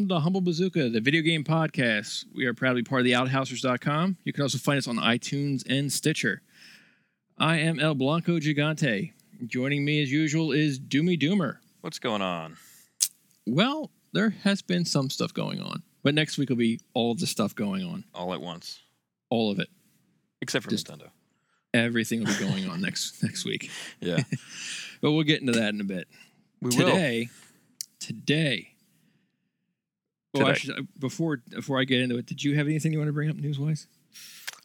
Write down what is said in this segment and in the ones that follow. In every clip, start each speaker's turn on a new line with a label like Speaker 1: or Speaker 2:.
Speaker 1: Welcome to Humble Bazooka, the video game podcast. We are proudly part of the Outhousers.com. You can also find us on iTunes and Stitcher. I am El Blanco Gigante. Joining me as usual is Doomy Doomer.
Speaker 2: What's going on?
Speaker 1: Well, there has been some stuff going on, but next week will be all of the stuff going on.
Speaker 2: All at once,
Speaker 1: All of it.
Speaker 2: except for
Speaker 1: Just-
Speaker 2: Nintendo.
Speaker 1: Everything will be going on next next week.
Speaker 2: Yeah,
Speaker 1: But we'll get into that in a bit.
Speaker 2: we
Speaker 1: today, today. Well,
Speaker 2: Today.
Speaker 1: actually, uh, before before I get into it, did you have anything you want to bring up news wise?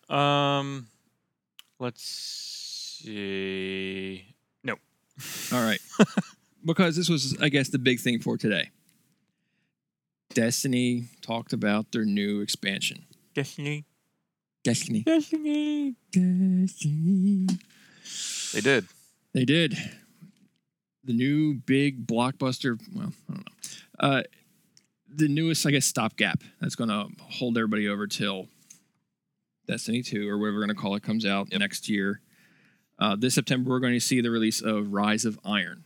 Speaker 2: Um, let's see. No.
Speaker 1: All right, because this was, I guess, the big thing for today. Destiny talked about their new expansion.
Speaker 2: Destiny.
Speaker 1: Destiny.
Speaker 2: Destiny.
Speaker 1: Destiny.
Speaker 2: They did.
Speaker 1: They did. The new big blockbuster. Well, I don't know. Uh, the newest, I guess, stopgap that's going to hold everybody over till Destiny 2 or whatever we're going to call it comes out
Speaker 2: Yep.
Speaker 1: next year. Uh, this September, we're going to see the release of Rise of Iron.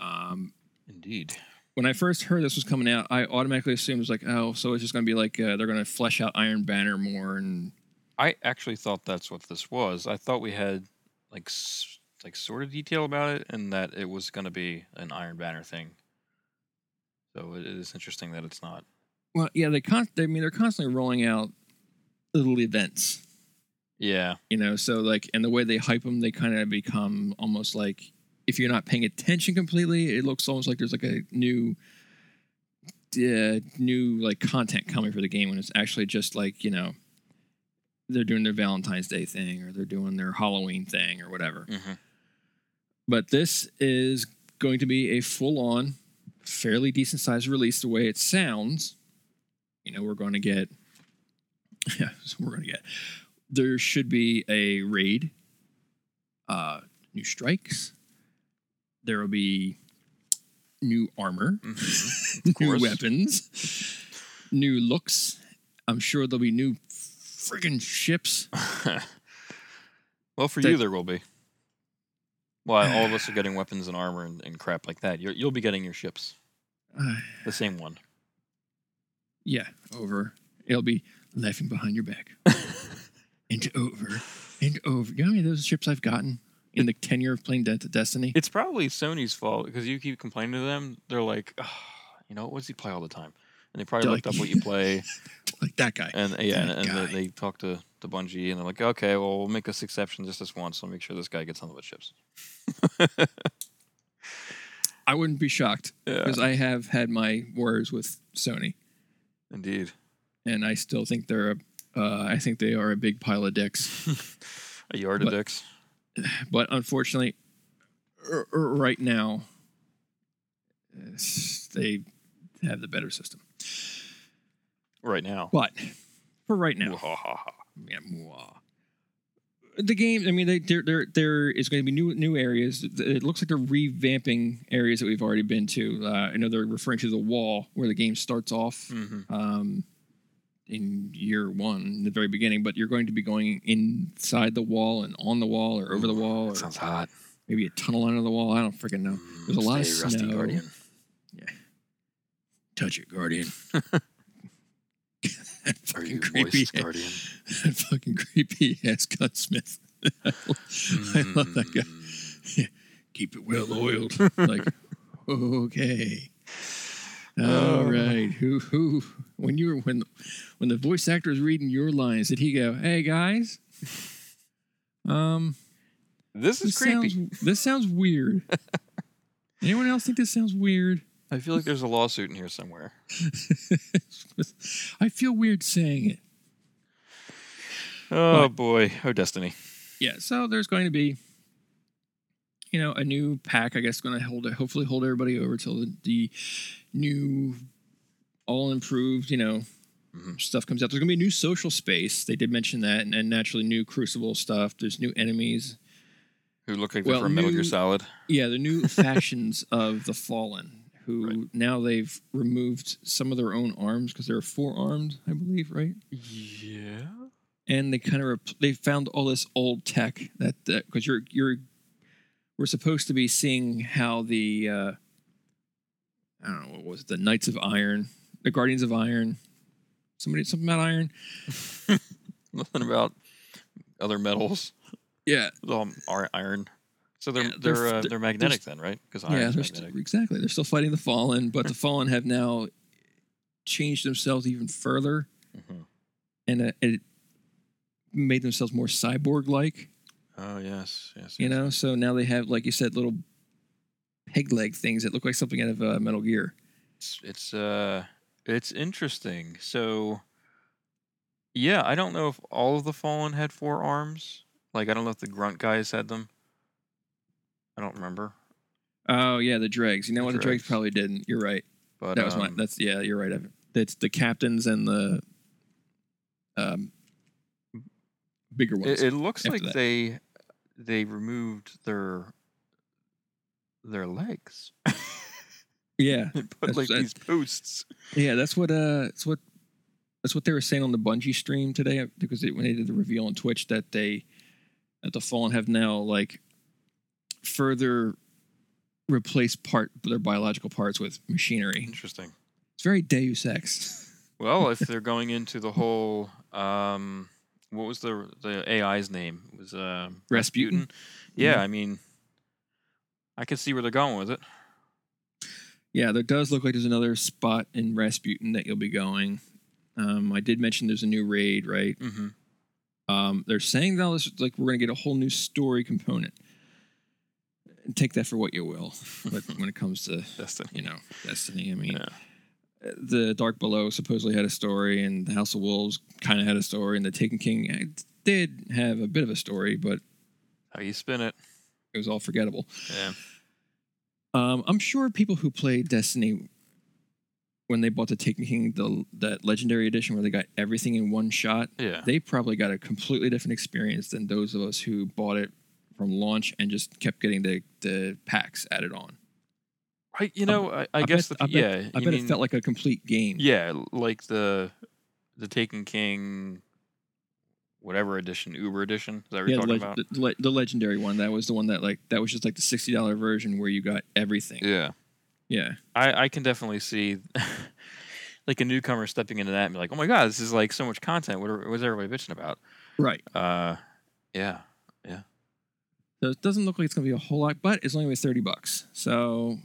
Speaker 1: Um,
Speaker 2: Indeed.
Speaker 1: when I first heard this was coming out, I automatically assumed it was like, oh, so it's just going to be like uh, they're going to flesh out Iron Banner more and
Speaker 2: I actually thought that's what this was. I thought we had like like sort of detail about it, and that it was going to be an Iron Banner thing. So it is interesting that it's not.
Speaker 1: well, yeah, they con- I mean, they're constantly rolling out little events.
Speaker 2: Yeah.
Speaker 1: you know so like and the way they hype them they kind of become almost like if you're not paying attention completely it looks almost like there's like a new uh, new like content coming for the game when it's actually just like you know they're doing their valentine's day thing or they're doing their halloween thing or whatever
Speaker 2: hmm
Speaker 1: but this is going to be a full-on fairly decent sized release. The way it sounds you know we're going to get yeah so we're going to get there should be a raid uh new strikes. There will be new armor new weapons new looks. I'm sure there'll be new friggin' ships.
Speaker 2: Well, for
Speaker 1: That-
Speaker 2: you, there will be. Why all of us are getting weapons and armor and, and crap like that. You're, you'll be getting your ships, the same one.
Speaker 1: yeah over it'll be laughing behind your back and over and over. You know how many of those ships I've gotten in the tenure of playing De- Destiny?
Speaker 2: It's probably Sony's fault because you keep complaining to them. They're like, "Ah, you know, what does he play all the time? And they probably
Speaker 1: They're
Speaker 2: looked
Speaker 1: like-
Speaker 2: up what you play,
Speaker 1: like that guy.
Speaker 2: and yeah, and,
Speaker 1: That
Speaker 2: and
Speaker 1: guy.
Speaker 2: they, they talk to to Bungie, and they're like, okay, well, we'll make this exception just this once. So make sure this guy gets on the ships.
Speaker 1: I wouldn't be shocked
Speaker 2: Yeah,
Speaker 1: because I have had my wars with Sony,
Speaker 2: indeed.
Speaker 1: and I still think they're a. Uh, I think they are a big pile of dicks.
Speaker 2: A yard of
Speaker 1: But-
Speaker 2: dicks.
Speaker 1: But unfortunately, r- r- right now, they have the better system.
Speaker 2: Right now.
Speaker 1: But for right now, Yeah. The game. I mean, they, there there there is going to be new new areas. It looks like they're revamping areas that we've already been to. Uh, I know they're referring to the wall where the game starts off
Speaker 2: Mhm.
Speaker 1: um, in year one, in the very beginning. But you're going to be going inside the wall and on the wall or over the wall, or
Speaker 2: sounds hot.
Speaker 1: maybe a tunnel under the wall. I don't freaking know. There's a lot of
Speaker 2: Stay rusty
Speaker 1: snow.
Speaker 2: guardian.
Speaker 1: Touch it, Guardian. that
Speaker 2: Are
Speaker 1: fucking
Speaker 2: you
Speaker 1: creepy.
Speaker 2: guardian?
Speaker 1: That fucking creepy ass gunsmith. I love that guy.
Speaker 2: Mm.
Speaker 1: Keep it well oiled. like, okay. All
Speaker 2: Oh.
Speaker 1: right. Who who when you were when when the voice actor was reading your lines, did he go, Hey guys? Um
Speaker 2: This is
Speaker 1: this
Speaker 2: creepy.
Speaker 1: sounds this sounds weird. Anyone else think this sounds weird?
Speaker 2: I feel like there's a lawsuit in here somewhere.
Speaker 1: I feel weird saying it.
Speaker 2: Oh
Speaker 1: What?
Speaker 2: boy. Oh Destiny.
Speaker 1: Yeah, so there's going to be, you know, a new pack. I guess going to hold, it, hopefully, hold everybody over till the, the new, all improved, you know,
Speaker 2: Mhm.
Speaker 1: stuff comes out. There's going to be a new social space. They did mention that, and, and naturally, new Crucible stuff. There's new enemies.
Speaker 2: Who look like
Speaker 1: Well,
Speaker 2: they're from Metal Gear
Speaker 1: new-
Speaker 2: Solid.
Speaker 1: Yeah, the new factions of the Fallen, who
Speaker 2: Right.
Speaker 1: now they've removed some of their own arms because they're four armed, I believe, right?
Speaker 2: Yeah.
Speaker 1: and they kind of rep- they found all this old tech that because you're you're we're supposed to be seeing how the uh, I don't know what was it, the Knights of Iron the Guardians of Iron. Somebody something about iron.
Speaker 2: Nothing about other metals.
Speaker 1: Yeah,
Speaker 2: It's all iron. So they're
Speaker 1: they're
Speaker 2: they're uh,
Speaker 1: they're-
Speaker 2: they're magnetic then, right? Because
Speaker 1: yeah, they're st- exactly. They're still fighting the Fallen, but the Fallen have now changed themselves even further,
Speaker 2: Mhm.
Speaker 1: and uh, it made themselves more cyborg-like.
Speaker 2: Oh yes, yes.
Speaker 1: You
Speaker 2: yes,
Speaker 1: know, so now they have, like you said, little peg leg things that look like something out of uh, Metal Gear.
Speaker 2: It's it's uh it's interesting. So yeah, I don't know if all of the fallen had four arms. Like I don't know if the grunt guys had them. I don't remember.
Speaker 1: Oh yeah, the dregs. You know
Speaker 2: The
Speaker 1: what? The dregs
Speaker 2: dregs.
Speaker 1: probably didn't. You're right.
Speaker 2: But
Speaker 1: that was my.
Speaker 2: um,
Speaker 1: That's yeah. You're right. It's the captains and the um bigger ones.
Speaker 2: it, it looks like
Speaker 1: that.
Speaker 2: they they removed their their legs.
Speaker 1: yeah,
Speaker 2: They put like these posts.
Speaker 1: yeah. That's what. Uh, that's what. That's what they were saying on the Bungie stream today because they, when they did the reveal on Twitch that they that the Fallen have now like further replace part their biological parts with machinery.
Speaker 2: Interesting.
Speaker 1: It's very Deus Ex.
Speaker 2: Well, if they're going into the whole um what was the the AI's name? It was uh
Speaker 1: Rasputin?
Speaker 2: Yeah,
Speaker 1: Mhm.
Speaker 2: I mean I can see where they're going with it.
Speaker 1: Yeah, there does look like there's another spot in Rasputin that you'll be going. Um, I did mention there's a new raid, right?
Speaker 2: Mm-hmm.
Speaker 1: Um, they're saying though this like we're gonna get a whole new story component. Take that for what you will. But when it comes to
Speaker 2: Destiny.
Speaker 1: you know Destiny, I mean,
Speaker 2: Yeah.
Speaker 1: the Dark Below supposedly had a story, and the House of Wolves kind of had a story, and the Taken King uh, did have a bit of a story, but
Speaker 2: How you spin it.
Speaker 1: it was all forgettable.
Speaker 2: Yeah.
Speaker 1: Um, I'm sure people who played Destiny when they bought the Taken King, the that Legendary Edition, where they got everything in one shot,
Speaker 2: Yeah.
Speaker 1: they probably got a completely different experience than those of us who bought it from launch and just kept getting the the packs added on.
Speaker 2: Right. You know, I, I,
Speaker 1: I
Speaker 2: guess
Speaker 1: bet-
Speaker 2: the,
Speaker 1: I bet-
Speaker 2: yeah.
Speaker 1: I bet
Speaker 2: mean,
Speaker 1: it felt like a complete game.
Speaker 2: Yeah, like the the Taken King whatever edition, Uber edition. Is that what
Speaker 1: Yeah,
Speaker 2: you're
Speaker 1: the,
Speaker 2: talking
Speaker 1: leg-
Speaker 2: about?
Speaker 1: the, the legendary one. That was the one that like that was just like the sixty dollar version where you got everything.
Speaker 2: Yeah.
Speaker 1: Yeah,
Speaker 2: I, I can definitely see like a newcomer stepping into that and be like, oh my god, this is like so much content. What are, what's everybody bitching about?
Speaker 1: right.
Speaker 2: Uh, yeah,
Speaker 1: So it doesn't look like it's gonna be a whole lot, but it's only with thirty bucks. So,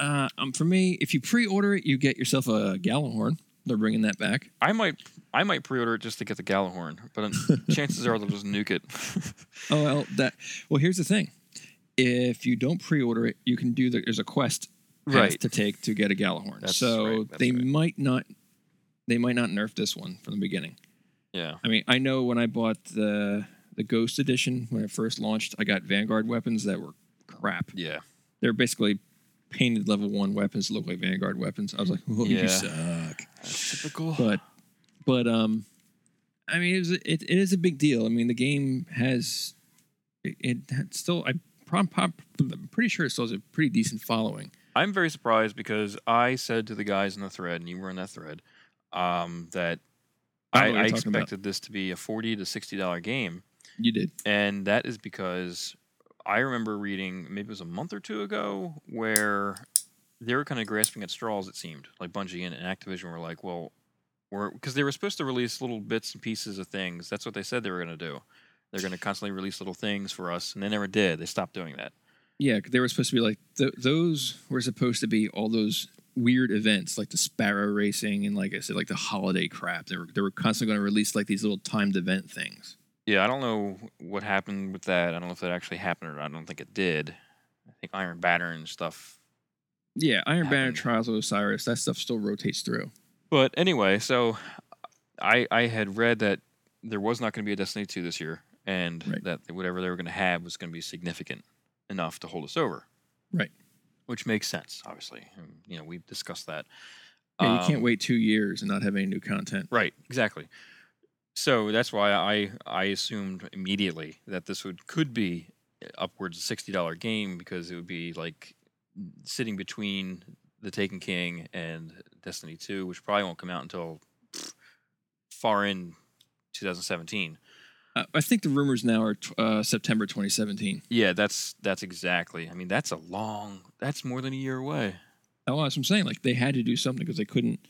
Speaker 1: uh, um, for me, if you pre-order it, you get yourself a Gjallarhorn. They're bringing that back.
Speaker 2: I might I might pre-order it just to get the Gjallarhorn, but chances are they'll just nuke it.
Speaker 1: Oh well, that. Well, here's the thing: if you don't pre-order it, you can do the. There's a quest
Speaker 2: Right.
Speaker 1: to take to get a Gjallarhorn.
Speaker 2: That's
Speaker 1: so
Speaker 2: right,
Speaker 1: they
Speaker 2: right.
Speaker 1: might not. They might not nerf this one from the beginning.
Speaker 2: yeah,
Speaker 1: I mean, I know when I bought the the Ghost Edition when it first launched, I got Vanguard weapons that were crap.
Speaker 2: yeah.
Speaker 1: They're basically painted level one weapons that look like Vanguard weapons. I was like, oh,
Speaker 2: Yeah.
Speaker 1: you suck.
Speaker 2: That's typical.
Speaker 1: But, but um, I mean, it, was, it, it is a big deal. I mean, the game has it, it still. I I'm pretty sure it still has a pretty decent following.
Speaker 2: I'm very surprised because I said to the guys in the thread, and you were in that thread, um, that
Speaker 1: I
Speaker 2: I,
Speaker 1: what
Speaker 2: I
Speaker 1: you're talking about.
Speaker 2: expected this to be a forty to sixty dollar game,
Speaker 1: You did.
Speaker 2: and that is because I remember reading maybe it was a month or two ago where they were kind of grasping at straws. It seemed like Bungie and, and Activision were like, well, we're because they were supposed to release little bits and pieces of things. That's what they said they were going to do. They're going to constantly release little things for us, and they never did. They stopped doing that.
Speaker 1: Yeah, they were supposed to be like th- those were supposed to be all those weird events like the sparrow racing and like I said like the holiday crap. They were they were constantly going to release like these little timed event things.
Speaker 2: Yeah, I don't know what happened with that. I don't know if that actually happened or not. I don't think it did. I think Iron Banner and stuff.
Speaker 1: Yeah, Iron Banner,
Speaker 2: Happened.
Speaker 1: Trials of Osiris, that stuff still rotates through.
Speaker 2: But anyway, so I I had read that there was not going to be a Destiny 2 this year and
Speaker 1: Right.
Speaker 2: that whatever they were going to have was going to be significant enough to hold us over.
Speaker 1: Right.
Speaker 2: Which makes sense, obviously. And, you know, we've discussed that.
Speaker 1: Yeah, you can't
Speaker 2: Um,
Speaker 1: wait two years and not have any new content.
Speaker 2: Right, exactly. So that's why I I assumed immediately that this would could be upwards of sixty dollar game because it would be like sitting between the Taken King and Destiny Two, which probably won't come out until pff, far in 2017.
Speaker 1: Uh, I think the rumors now are t- uh, September 2017.
Speaker 2: Yeah, that's that's exactly. I mean, that's a long. That's more than a year away.
Speaker 1: Oh, that's what I'm saying. Like they had to do something because they couldn't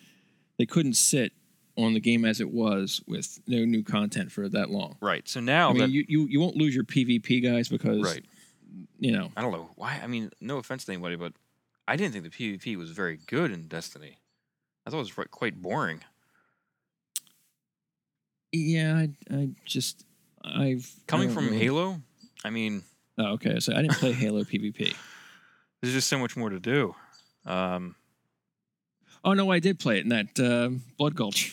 Speaker 1: they couldn't sit on the game as it was with no new content for that long.
Speaker 2: Right. So now
Speaker 1: I mean,
Speaker 2: that
Speaker 1: you, you you won't lose your PvP guys because
Speaker 2: right,
Speaker 1: you know
Speaker 2: I don't know why. I mean, no offense to anybody, but I didn't think the PvP was very good in Destiny. I thought it was quite- boring.
Speaker 1: yeah I, I just I've
Speaker 2: Coming from
Speaker 1: really-
Speaker 2: Halo, I mean,
Speaker 1: Oh, okay, so I didn't play Halo PvP.
Speaker 2: there's just so much more to do. Um,
Speaker 1: Oh no, I did play it in that um, Blood Gulch.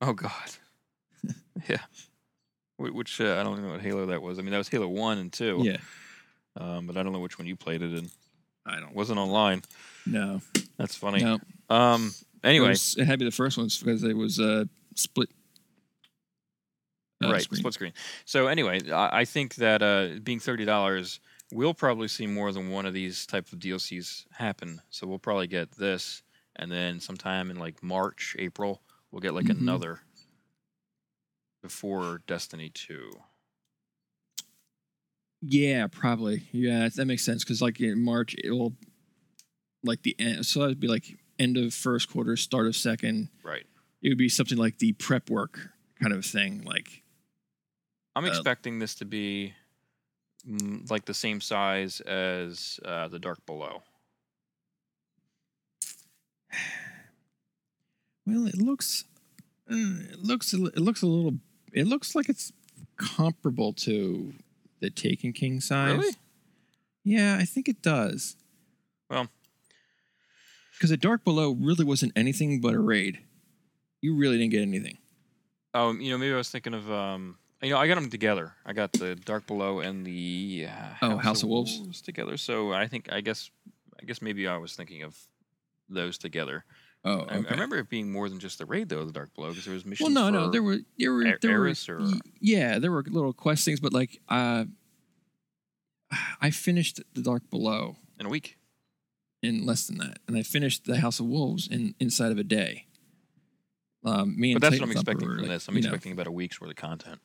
Speaker 2: Oh God, yeah. Which uh, I don't even know what Halo that was. I mean, that was Halo One and Two.
Speaker 1: Yeah,
Speaker 2: Um, but I don't know which one you played it in.
Speaker 1: I don't.
Speaker 2: wasn't online.
Speaker 1: No,
Speaker 2: That's funny.
Speaker 1: no.
Speaker 2: Um. Anyway,
Speaker 1: it, was, it had to be the first ones because it was uh, split. uh,
Speaker 2: right,
Speaker 1: screen.
Speaker 2: split screen. So anyway, I, I think that uh, being thirty dollars, we'll probably see more than one of these type of DLCs happen. So we'll probably get this, and then sometime in like March, April, we'll get like
Speaker 1: Mhm.
Speaker 2: another before Destiny Two.
Speaker 1: Yeah, probably. Yeah, that makes sense because like in March it'll like the end. So that'd be like end of first quarter, start of second.
Speaker 2: Right.
Speaker 1: It would be something like the prep work kind of thing. Like
Speaker 2: I'm
Speaker 1: Uh,
Speaker 2: expecting this to be mm, like the same size as uh, the Dark Below.
Speaker 1: Well, it looks, uh, it looks, a it looks a little. It looks like it's comparable to the Taken King size.
Speaker 2: Really?
Speaker 1: Yeah, I think it does.
Speaker 2: Well-
Speaker 1: because the Dark Below really wasn't anything but a raid. You really didn't get anything.
Speaker 2: Oh, you know, maybe I was thinking of um, you know, I got them together. I got the Dark Below and the uh,
Speaker 1: Oh, House of Wolves?
Speaker 2: together. So I think I guess I guess maybe I was thinking of those together.
Speaker 1: Oh,
Speaker 2: I, I remember it being more than just the raid though, the Dark Below, because there was missions.
Speaker 1: Well, no, no, there were there were there were
Speaker 2: or-
Speaker 1: yeah, there were little quest things, but like uh, I finished the Dark Below
Speaker 2: in a week.
Speaker 1: in less than that, and I finished the House of Wolves in inside of a day. Um, me and
Speaker 2: But that's what I'm
Speaker 1: Thumper
Speaker 2: expecting
Speaker 1: were,
Speaker 2: from
Speaker 1: like,
Speaker 2: this. I'm
Speaker 1: you know,
Speaker 2: expecting about a week's worth of content.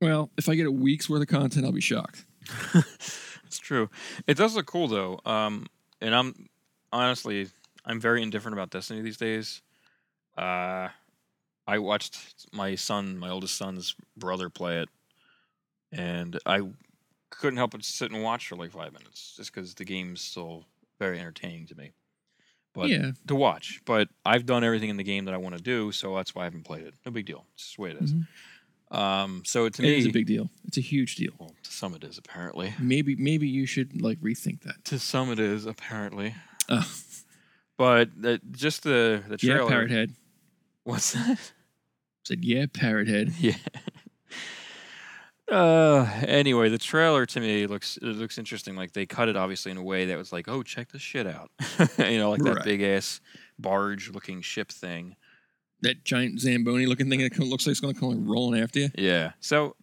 Speaker 1: well, if I get a week's worth of content, I'll be shocked.
Speaker 2: it's true. It does look cool though. Um, and I'm honestly, I'm very indifferent about Destiny these days. Uh, I watched my son, my oldest son's brother, play it, and I couldn't help but sit and watch for like five minutes, just because the game's still very entertaining to me. But
Speaker 1: yeah,
Speaker 2: to watch, but I've done everything in the game that I want to do, so that's why I haven't played it. No big deal. It's just the way it is.
Speaker 1: Mhm.
Speaker 2: Um, so to
Speaker 1: it
Speaker 2: me,
Speaker 1: is a big deal. It's a huge deal.
Speaker 2: well, to some it is apparently.
Speaker 1: Maybe maybe you should like rethink that.
Speaker 2: To some it is apparently.
Speaker 1: Oh,
Speaker 2: But the, just the the trailer. yeah.
Speaker 1: Parrot Head
Speaker 2: What's that?
Speaker 1: said, "Yeah, Parrot Head."
Speaker 2: yeah. Uh, anyway, the trailer to me looks it looks interesting. Like they cut it obviously in a way that was like, oh, check this shit out. you know, like that
Speaker 1: Right.
Speaker 2: big ass barge looking ship thing.
Speaker 1: That giant Zamboni looking thing that looks like it's going to come rolling after you.
Speaker 2: Yeah. So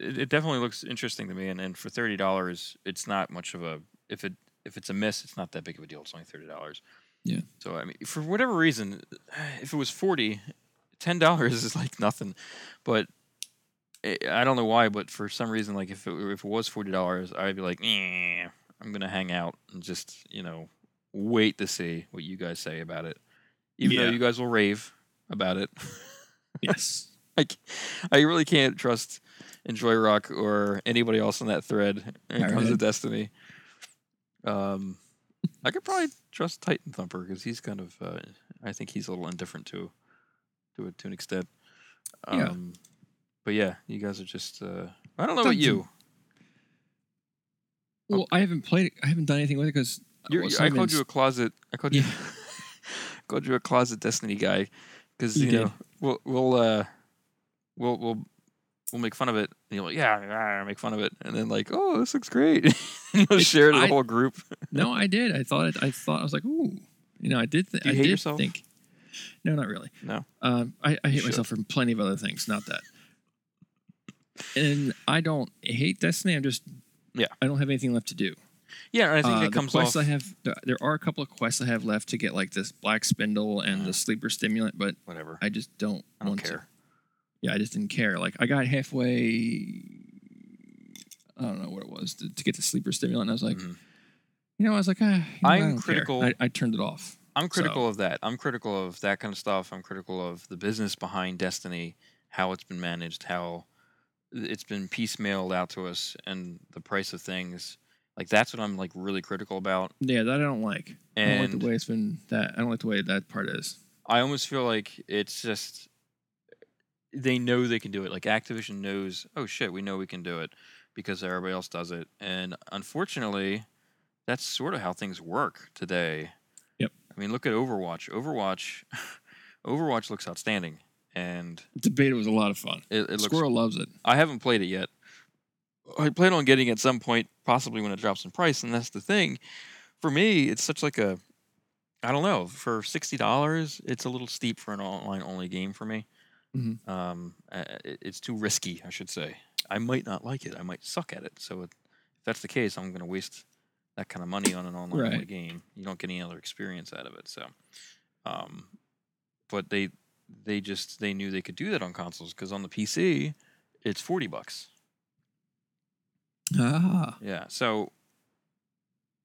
Speaker 2: it, it definitely looks interesting to me. And, and for thirty dollars, it's not much of a if it if it's a miss, it's not that big of a deal. It's only thirty dollars.
Speaker 1: Yeah.
Speaker 2: So I mean, for whatever reason, if it was forty, ten dollars is like nothing. But I I don't know why, but for some reason, like if it, if it was forty dollars, I'd be like, eh, I'm gonna hang out and just you know wait to see what you guys say about it. Even though you guys will rave about it.
Speaker 1: Yes.
Speaker 2: I, I really can't trust Enjoy Rock or anybody else on that thread when it comes to Destiny. Um, I could probably trust Titan Thumper because he's kind of, uh, I think he's a little indifferent to, to, a, to an extent.
Speaker 1: Yeah.
Speaker 2: Um, but yeah, you guys are just, uh, I don't know about you.
Speaker 1: Well, I haven't played it. I haven't done anything with it because
Speaker 2: You're, I called you a closet. I called you. called you a closet Destiny guy because
Speaker 1: You
Speaker 2: you, know we'll we'll uh we'll we'll we'll make fun of it. You're like, yeah, make fun of it, and then like, oh, this looks great. you'll share it to the
Speaker 1: I-
Speaker 2: whole group.
Speaker 1: no, I did. I thought it. I thought I was like, ooh, you know, I did. Th-
Speaker 2: you
Speaker 1: I
Speaker 2: hate
Speaker 1: did
Speaker 2: yourself?
Speaker 1: think. No, not really.
Speaker 2: No.
Speaker 1: Um, I, I hate myself for plenty of other things, not that. And I don't hate Destiny. I'm just.
Speaker 2: Yeah.
Speaker 1: I don't have anything left to do.
Speaker 2: Yeah, I think
Speaker 1: Uh,
Speaker 2: it comes
Speaker 1: the quests
Speaker 2: off.
Speaker 1: I have. There are a couple of quests I have left to get, like this black spindle and
Speaker 2: Uh-huh.
Speaker 1: the sleeper stimulant, but
Speaker 2: whatever.
Speaker 1: I just don't.
Speaker 2: I don't
Speaker 1: want to. Yeah, I just didn't care. Like I got halfway. I don't know what it was to, to get the sleeper stimulant. And I was like,
Speaker 2: Mhm.
Speaker 1: you know, I was like, ah, you know, I
Speaker 2: I'm
Speaker 1: care.
Speaker 2: critical-
Speaker 1: I, I turned it off.
Speaker 2: I'm critical of that. I'm critical of that kind of stuff. I'm critical of the business behind Destiny, how it's been managed, how it's been piecemealed out to us, and the price of things. Like that's what I'm like really critical about.
Speaker 1: Yeah, that I don't like. And I don't like
Speaker 2: And
Speaker 1: the way it's been. That I don't like the way that part is.
Speaker 2: I almost feel like it's just they know they can do it. Like Activision knows, oh shit, we know we can do it because everybody else does it. And unfortunately, that's sort of how things work today.
Speaker 1: Yep.
Speaker 2: I mean, look at Overwatch. Overwatch Overwatch looks outstanding and
Speaker 1: The beta was a lot of fun.
Speaker 2: it, it looks
Speaker 1: Squirrel loves it.
Speaker 2: I haven't played it yet. I plan on getting it at some point, possibly when it drops in price, and that's the thing. For me, it's such like a I don't know, for sixty dollars, it's a little steep for an online only game for me.
Speaker 1: Mhm.
Speaker 2: Um, uh, it- it's too risky, I should say. I might not like it. I might suck at it. So it, if that's the case, I'm going to waste that kind of money on an online
Speaker 1: Right.
Speaker 2: game. You don't get any other experience out of it. So, um, but they they just they knew they could do that on consoles because on the PC, it's forty bucks.
Speaker 1: Ah,
Speaker 2: Yeah. So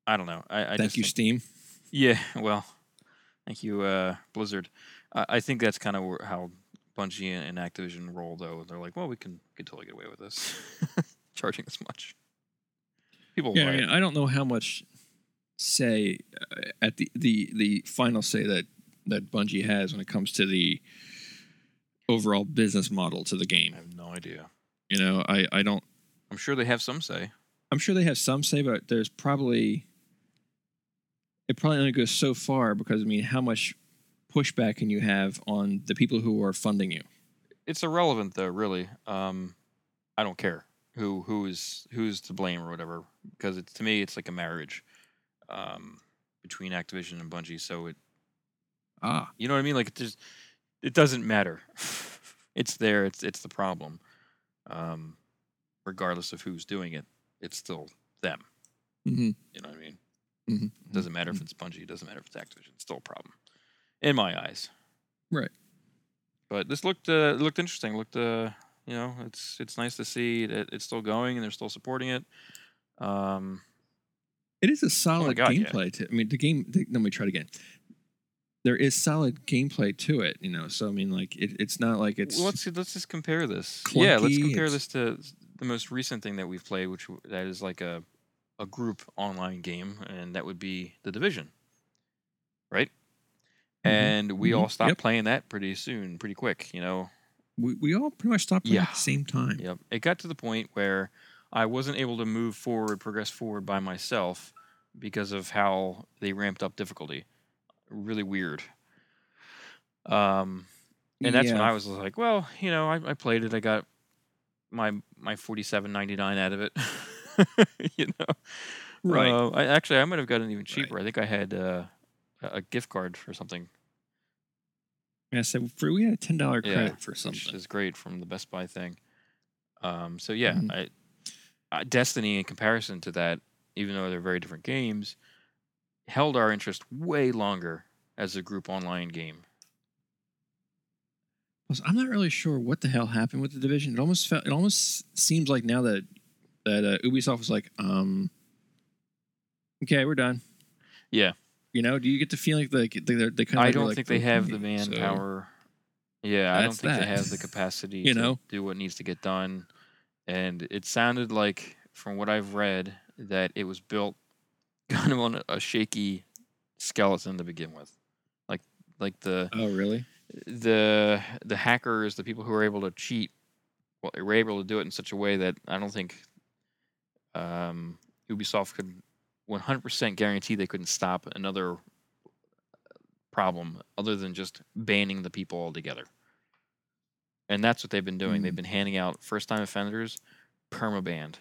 Speaker 2: I don't know. I, I
Speaker 1: thank
Speaker 2: just
Speaker 1: you,
Speaker 2: think-
Speaker 1: Steam.
Speaker 2: Yeah. Well, thank you, uh, Blizzard. I, I think that's kind of how Bungie and, Activision roll, though. They're like, well, we can, can totally get away with this, charging this much. People
Speaker 1: Yeah, I, mean, I don't know how much say uh, at the the the final say that that Bungie has when it comes to the overall business model to the game.
Speaker 2: I have no idea.
Speaker 1: You know, I I don't.
Speaker 2: I'm sure they have some say.
Speaker 1: I'm sure they have some say, but there's probably it probably only goes so far because I mean, how much pushback can you have on the people who are funding you?
Speaker 2: It's irrelevant, though. Really, um, I don't care who who is who's to blame or whatever because it's to me it's like a marriage um, between Activision and Bungie. So it
Speaker 1: Ah,
Speaker 2: You know what I mean? Like it just it doesn't matter. it's there. It's it's the problem. Um, regardless of who's doing it, it's still them.
Speaker 1: hmm
Speaker 2: You know what I mean?
Speaker 1: hmm
Speaker 2: It doesn't matter if it's Bungie. It doesn't matter if it's Activision. It's still a problem, in my eyes.
Speaker 1: Right.
Speaker 2: But this looked uh, looked interesting. Looked uh, you know, it's it's nice to see that it's still going and they're still supporting it. Um,
Speaker 1: It is a solid
Speaker 2: God, yeah.
Speaker 1: gameplay. To, I mean, the game. The, let me try it again. There is solid gameplay to it, you know. So I mean, like, it, it's not like it's.
Speaker 2: well, let's see, let's just compare this. yeah, let's compare this to the most recent thing that we've played, which that is like a a group online game, and that would be the Division, right?
Speaker 1: Mhm,
Speaker 2: And we
Speaker 1: mhm,
Speaker 2: all stopped
Speaker 1: yep.
Speaker 2: playing that pretty soon, pretty quick. You know,
Speaker 1: we, we all pretty much stopped playing at the same time.
Speaker 2: Yep. It got to the point where I wasn't able to move forward, progress forward by myself because of how they ramped up difficulty. Really weird. Um, and that's when I was like, well, you know, I, I played it. I got my my forty seven ninety nine out of it. you know,
Speaker 1: Right.
Speaker 2: Uh, I actually I might have gotten even
Speaker 1: Right.
Speaker 2: cheaper. I think I had uh, a gift card for something.
Speaker 1: I said for we had a ten dollar
Speaker 2: Yeah,
Speaker 1: credit for
Speaker 2: which is great from the Best Buy thing. Um, so yeah,
Speaker 1: Mhm.
Speaker 2: I, I, Destiny in comparison to that, even though they're very different games, held our interest way longer as a group online game.
Speaker 1: I'm not really sure what the hell happened with the division. It almost felt. It almost seems like now that that uh, Ubisoft was like, um, okay, we're done.
Speaker 2: Yeah,
Speaker 1: You know, do you get the feeling like they they, they kind of like,
Speaker 2: I don't think they have the manpower. yeah, I don't think they have the capacity
Speaker 1: You
Speaker 2: to
Speaker 1: know?
Speaker 2: do what needs to get done. And it sounded like, from what I've read, that it was built kind of on a- shaky skeleton to begin with, like like the
Speaker 1: Oh, really?
Speaker 2: the the hackers, the people who are able to cheat, well, they were able to do it in such a way that I don't think um, Ubisoft could 100% guarantee they couldn't stop another problem other than just banning the people altogether. And that's what they've been doing. They've
Speaker 1: Mm.
Speaker 2: been handing out first-time offenders permabanned.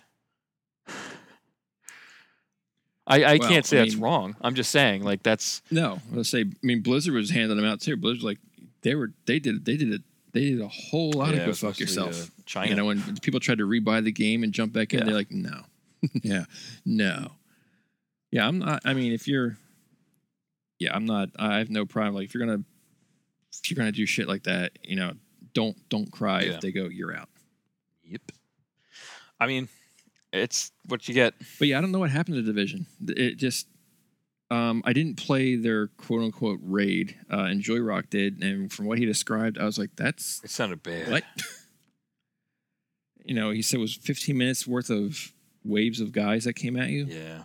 Speaker 2: I, I
Speaker 1: Well,
Speaker 2: can't say
Speaker 1: I
Speaker 2: that's wrong. I'm just saying, like that's
Speaker 1: No, let's say. I mean, Blizzard was handing them out too. Blizzard like they were they did they did it they did a whole lot
Speaker 2: yeah,
Speaker 1: of go fuck
Speaker 2: uh,
Speaker 1: yourself.
Speaker 2: China.
Speaker 1: You know, when people tried to rebuy the game and jump back in,
Speaker 2: Yeah.
Speaker 1: they're like, no, yeah, no, yeah. I'm not. I mean, if you're, yeah, I'm not. I have no problem. Like if you're gonna, if you're gonna do shit like that, you know, don't don't cry
Speaker 2: Yeah.
Speaker 1: if they go, you're out.
Speaker 2: Yep. I mean, it's what you get.
Speaker 1: But yeah, I don't know what happened to the division. It just Um, I didn't play their quote unquote raid, uh, and Joy Rock did, and from what he described, I was like, "That's
Speaker 2: It sounded bad.
Speaker 1: what." you know, he said it was 15 minutes worth of waves of guys that came at you
Speaker 2: Yeah.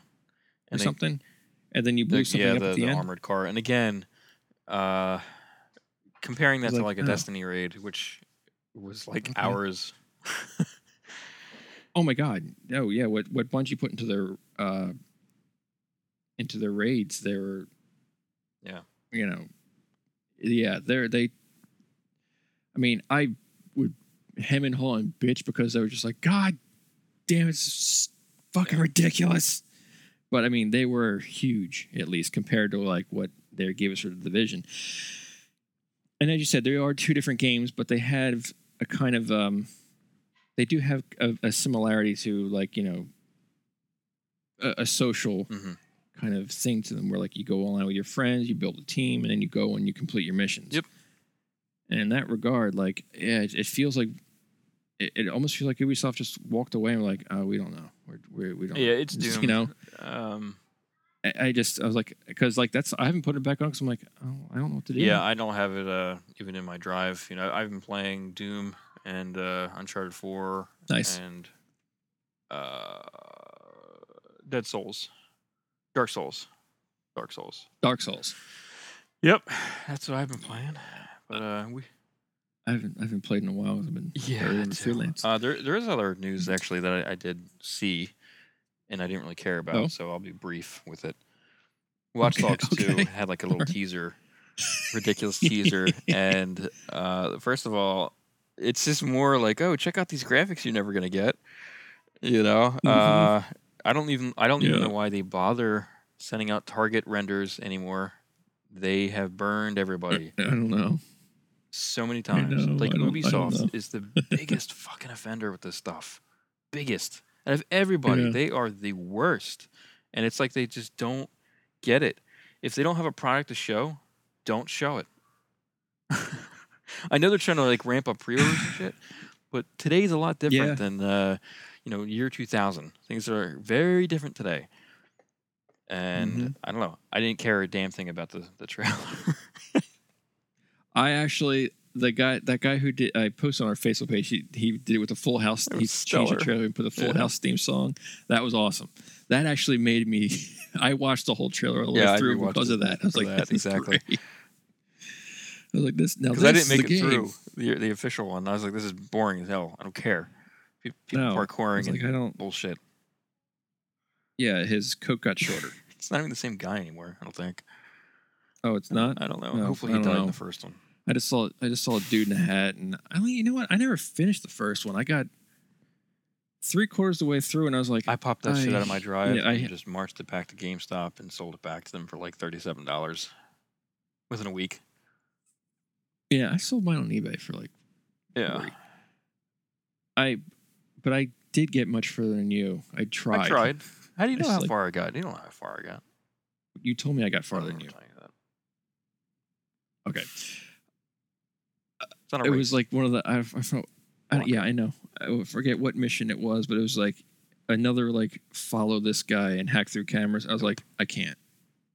Speaker 1: Or
Speaker 2: they-
Speaker 1: something, and then you blew
Speaker 2: the,
Speaker 1: something
Speaker 2: yeah,
Speaker 1: up
Speaker 2: the,
Speaker 1: at the,
Speaker 2: the
Speaker 1: end.
Speaker 2: armored car. And again, uh, comparing that to
Speaker 1: like,
Speaker 2: like a
Speaker 1: oh.
Speaker 2: Destiny raid, which was like
Speaker 1: Okay.
Speaker 2: hours.
Speaker 1: Oh my god! Oh yeah, what what Bungie put into their uh, into their raids, they were,
Speaker 2: Yeah.
Speaker 1: you know, yeah, they're they. I mean, I would hem and haw and bitch because they were just like, God damn, it's fucking ridiculous. But I mean, they were huge, at least compared to like what they gave us for the division. And as you said, there are two different games, but they have a kind of um, they do have a, a similarity to like you know a, a social
Speaker 2: hmm
Speaker 1: kind of thing to them where like you go online with your friends you build a team and then you go and you complete your missions
Speaker 2: Yep.
Speaker 1: and in that regard like yeah it, it feels like it, it almost feels like ubisoft just walked away and were like oh we don't know we're, we're, we don't
Speaker 2: Yeah, it's
Speaker 1: Just,
Speaker 2: Doom.
Speaker 1: you know
Speaker 2: Um,
Speaker 1: I, I just i was like because like that's i haven't put it back on because i'm like oh i don't know what to do
Speaker 2: yeah, I don't have it uh, even in my drive. You know, I've been playing Doom and uh, Uncharted Four
Speaker 1: nice
Speaker 2: and uh, Dead Souls, Dark Souls, Dark Souls.
Speaker 1: dark souls
Speaker 2: Yep, that's what I've been playing. But uh, we
Speaker 1: i haven't i haven't played in a while i've been
Speaker 2: Yeah,
Speaker 1: buried in the
Speaker 2: too.
Speaker 1: freelance
Speaker 2: Uh, there, there is other news actually that I, I did see, and I didn't really care about,
Speaker 1: Oh.
Speaker 2: so I'll be brief with it. Watch
Speaker 1: Okay,
Speaker 2: Dogs
Speaker 1: okay.
Speaker 2: 2 had like a little
Speaker 1: Alright.
Speaker 2: teaser, ridiculous teaser, and uh, first of all, it's just more like, oh, check out these graphics you're never gonna get. You know,
Speaker 1: Mhm.
Speaker 2: uh, I don't even I don't even know why they bother sending out target renders anymore. They have burned everybody
Speaker 1: i don't know
Speaker 2: so many times.
Speaker 1: know,
Speaker 2: like
Speaker 1: I don't- I
Speaker 2: Ubisoft is the biggest fucking offender with this stuff. Biggest. And of everybody,
Speaker 1: Yeah.
Speaker 2: they are the worst. And it's like they just don't get it. If they don't have a product to show, don't show it. I know they're trying to like ramp up pre-orders and shit, but today's a lot different
Speaker 1: Yeah.
Speaker 2: than uh, you know, year 2000. Things are very different today. And
Speaker 1: Mhm.
Speaker 2: I don't know. I didn't care a damn thing about the the trailer.
Speaker 1: I actually the guy that guy who did I posted on our Facebook page. He he did it with the Full House. He
Speaker 2: was
Speaker 1: changed the trailer and put the Full
Speaker 2: Yeah.
Speaker 1: House theme song. That was awesome. That actually made me. I watched the whole trailer all the
Speaker 2: Yeah,
Speaker 1: way through because of that. I was like,
Speaker 2: that, exactly.
Speaker 1: great. I was like, this now.
Speaker 2: because I didn't
Speaker 1: is
Speaker 2: make
Speaker 1: the
Speaker 2: it
Speaker 1: game.
Speaker 2: through the the official one. I was like, this is boring as hell. I don't care. Pe- People
Speaker 1: No, I
Speaker 2: parkouring
Speaker 1: was like,
Speaker 2: and
Speaker 1: I don't.
Speaker 2: bullshit.
Speaker 1: Yeah, his coat got shorter.
Speaker 2: It's not even the same guy anymore. I don't think.
Speaker 1: Oh, it's not.
Speaker 2: I don't know.
Speaker 1: No,
Speaker 2: Hopefully he died in the first one.
Speaker 1: I just saw I just saw a dude in a hat, and I mean, you know what? I never finished the first one. I got three quarters of the way through, and I was like,
Speaker 2: I popped that shit out of my drive
Speaker 1: yeah, I-
Speaker 2: and just marched it back to GameStop and sold it back to them for like thirty-seven dollars within a week.
Speaker 1: yeah, I sold mine on eBay for like
Speaker 2: Yeah,
Speaker 1: Great. I, but I did get much further than you. I tried.
Speaker 2: I tried. How do you know how
Speaker 1: like-
Speaker 2: far I got? You don't know how far I got.
Speaker 1: You told me I got farther
Speaker 2: don't
Speaker 1: than you.
Speaker 2: you.
Speaker 1: Okay,
Speaker 2: It's not a
Speaker 1: it
Speaker 2: race.
Speaker 1: was like one of the I, I felt. I, yeah, I know. I forget what mission it was, but it was like another like follow this guy and hack through cameras. I was like, I can't.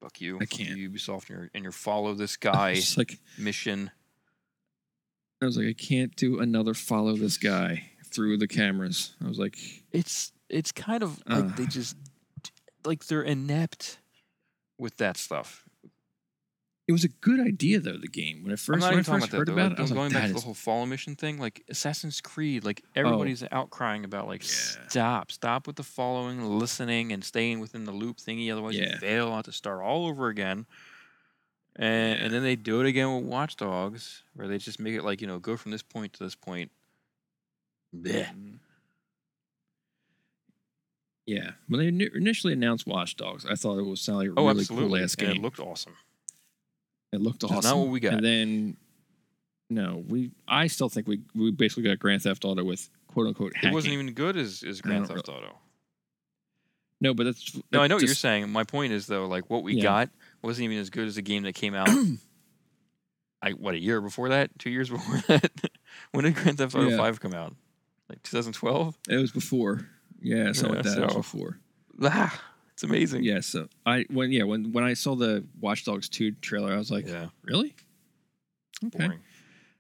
Speaker 2: fuck you.
Speaker 1: I can't.
Speaker 2: You, Ubisoft, and your, and your follow this guy
Speaker 1: like,
Speaker 2: mission.
Speaker 1: I was like, I can't do another follow this guy through the cameras. I was like,
Speaker 2: it's it's kind of like they just like they're inept with that stuff.
Speaker 1: It was a good idea though. The game when I first when I
Speaker 2: talking
Speaker 1: first
Speaker 2: about
Speaker 1: heard
Speaker 2: that
Speaker 1: about
Speaker 2: Like,
Speaker 1: it, I was
Speaker 2: going
Speaker 1: like,
Speaker 2: back to the whole follow mission thing, like Assassin's Creed, like oh. everybody's out crying about like
Speaker 1: Yeah.
Speaker 2: stop, stop with the following, listening, and staying within the loop thingy. Otherwise, you fail. I'll have to start all over again. And and then they do it again with Watch Dogs, where they just make it like you know go from this point to this point. Blech. Mm-hmm.
Speaker 1: Yeah, when they initially announced Watch Dogs, I thought it was sound like a
Speaker 2: Oh,
Speaker 1: really
Speaker 2: absolutely.
Speaker 1: cool ass
Speaker 2: And it looked awesome.
Speaker 1: It looked
Speaker 2: Just not
Speaker 1: awesome.
Speaker 2: what we got.
Speaker 1: And then, no, we. I still think we we basically got Grand Theft Auto with quote unquote hacking.
Speaker 2: It wasn't even good as, as Grand Theft Auto.
Speaker 1: no, but that's
Speaker 2: No, I know what you're saying. My point is though, like what we
Speaker 1: Yeah.
Speaker 2: got wasn't even as good as a game that came out. I what a year before that, two years before that. when did Grand Theft Auto
Speaker 1: Yeah.
Speaker 2: Five come out? Like 2012.
Speaker 1: It was before. Yeah, something
Speaker 2: Yeah,
Speaker 1: like that. It was
Speaker 2: so-
Speaker 1: before.
Speaker 2: Ah, It's amazing.
Speaker 1: Yeah, so I when yeah when when I saw the Watch Dogs two trailer, I was like,
Speaker 2: Yeah.
Speaker 1: really? Okay.
Speaker 2: Boring.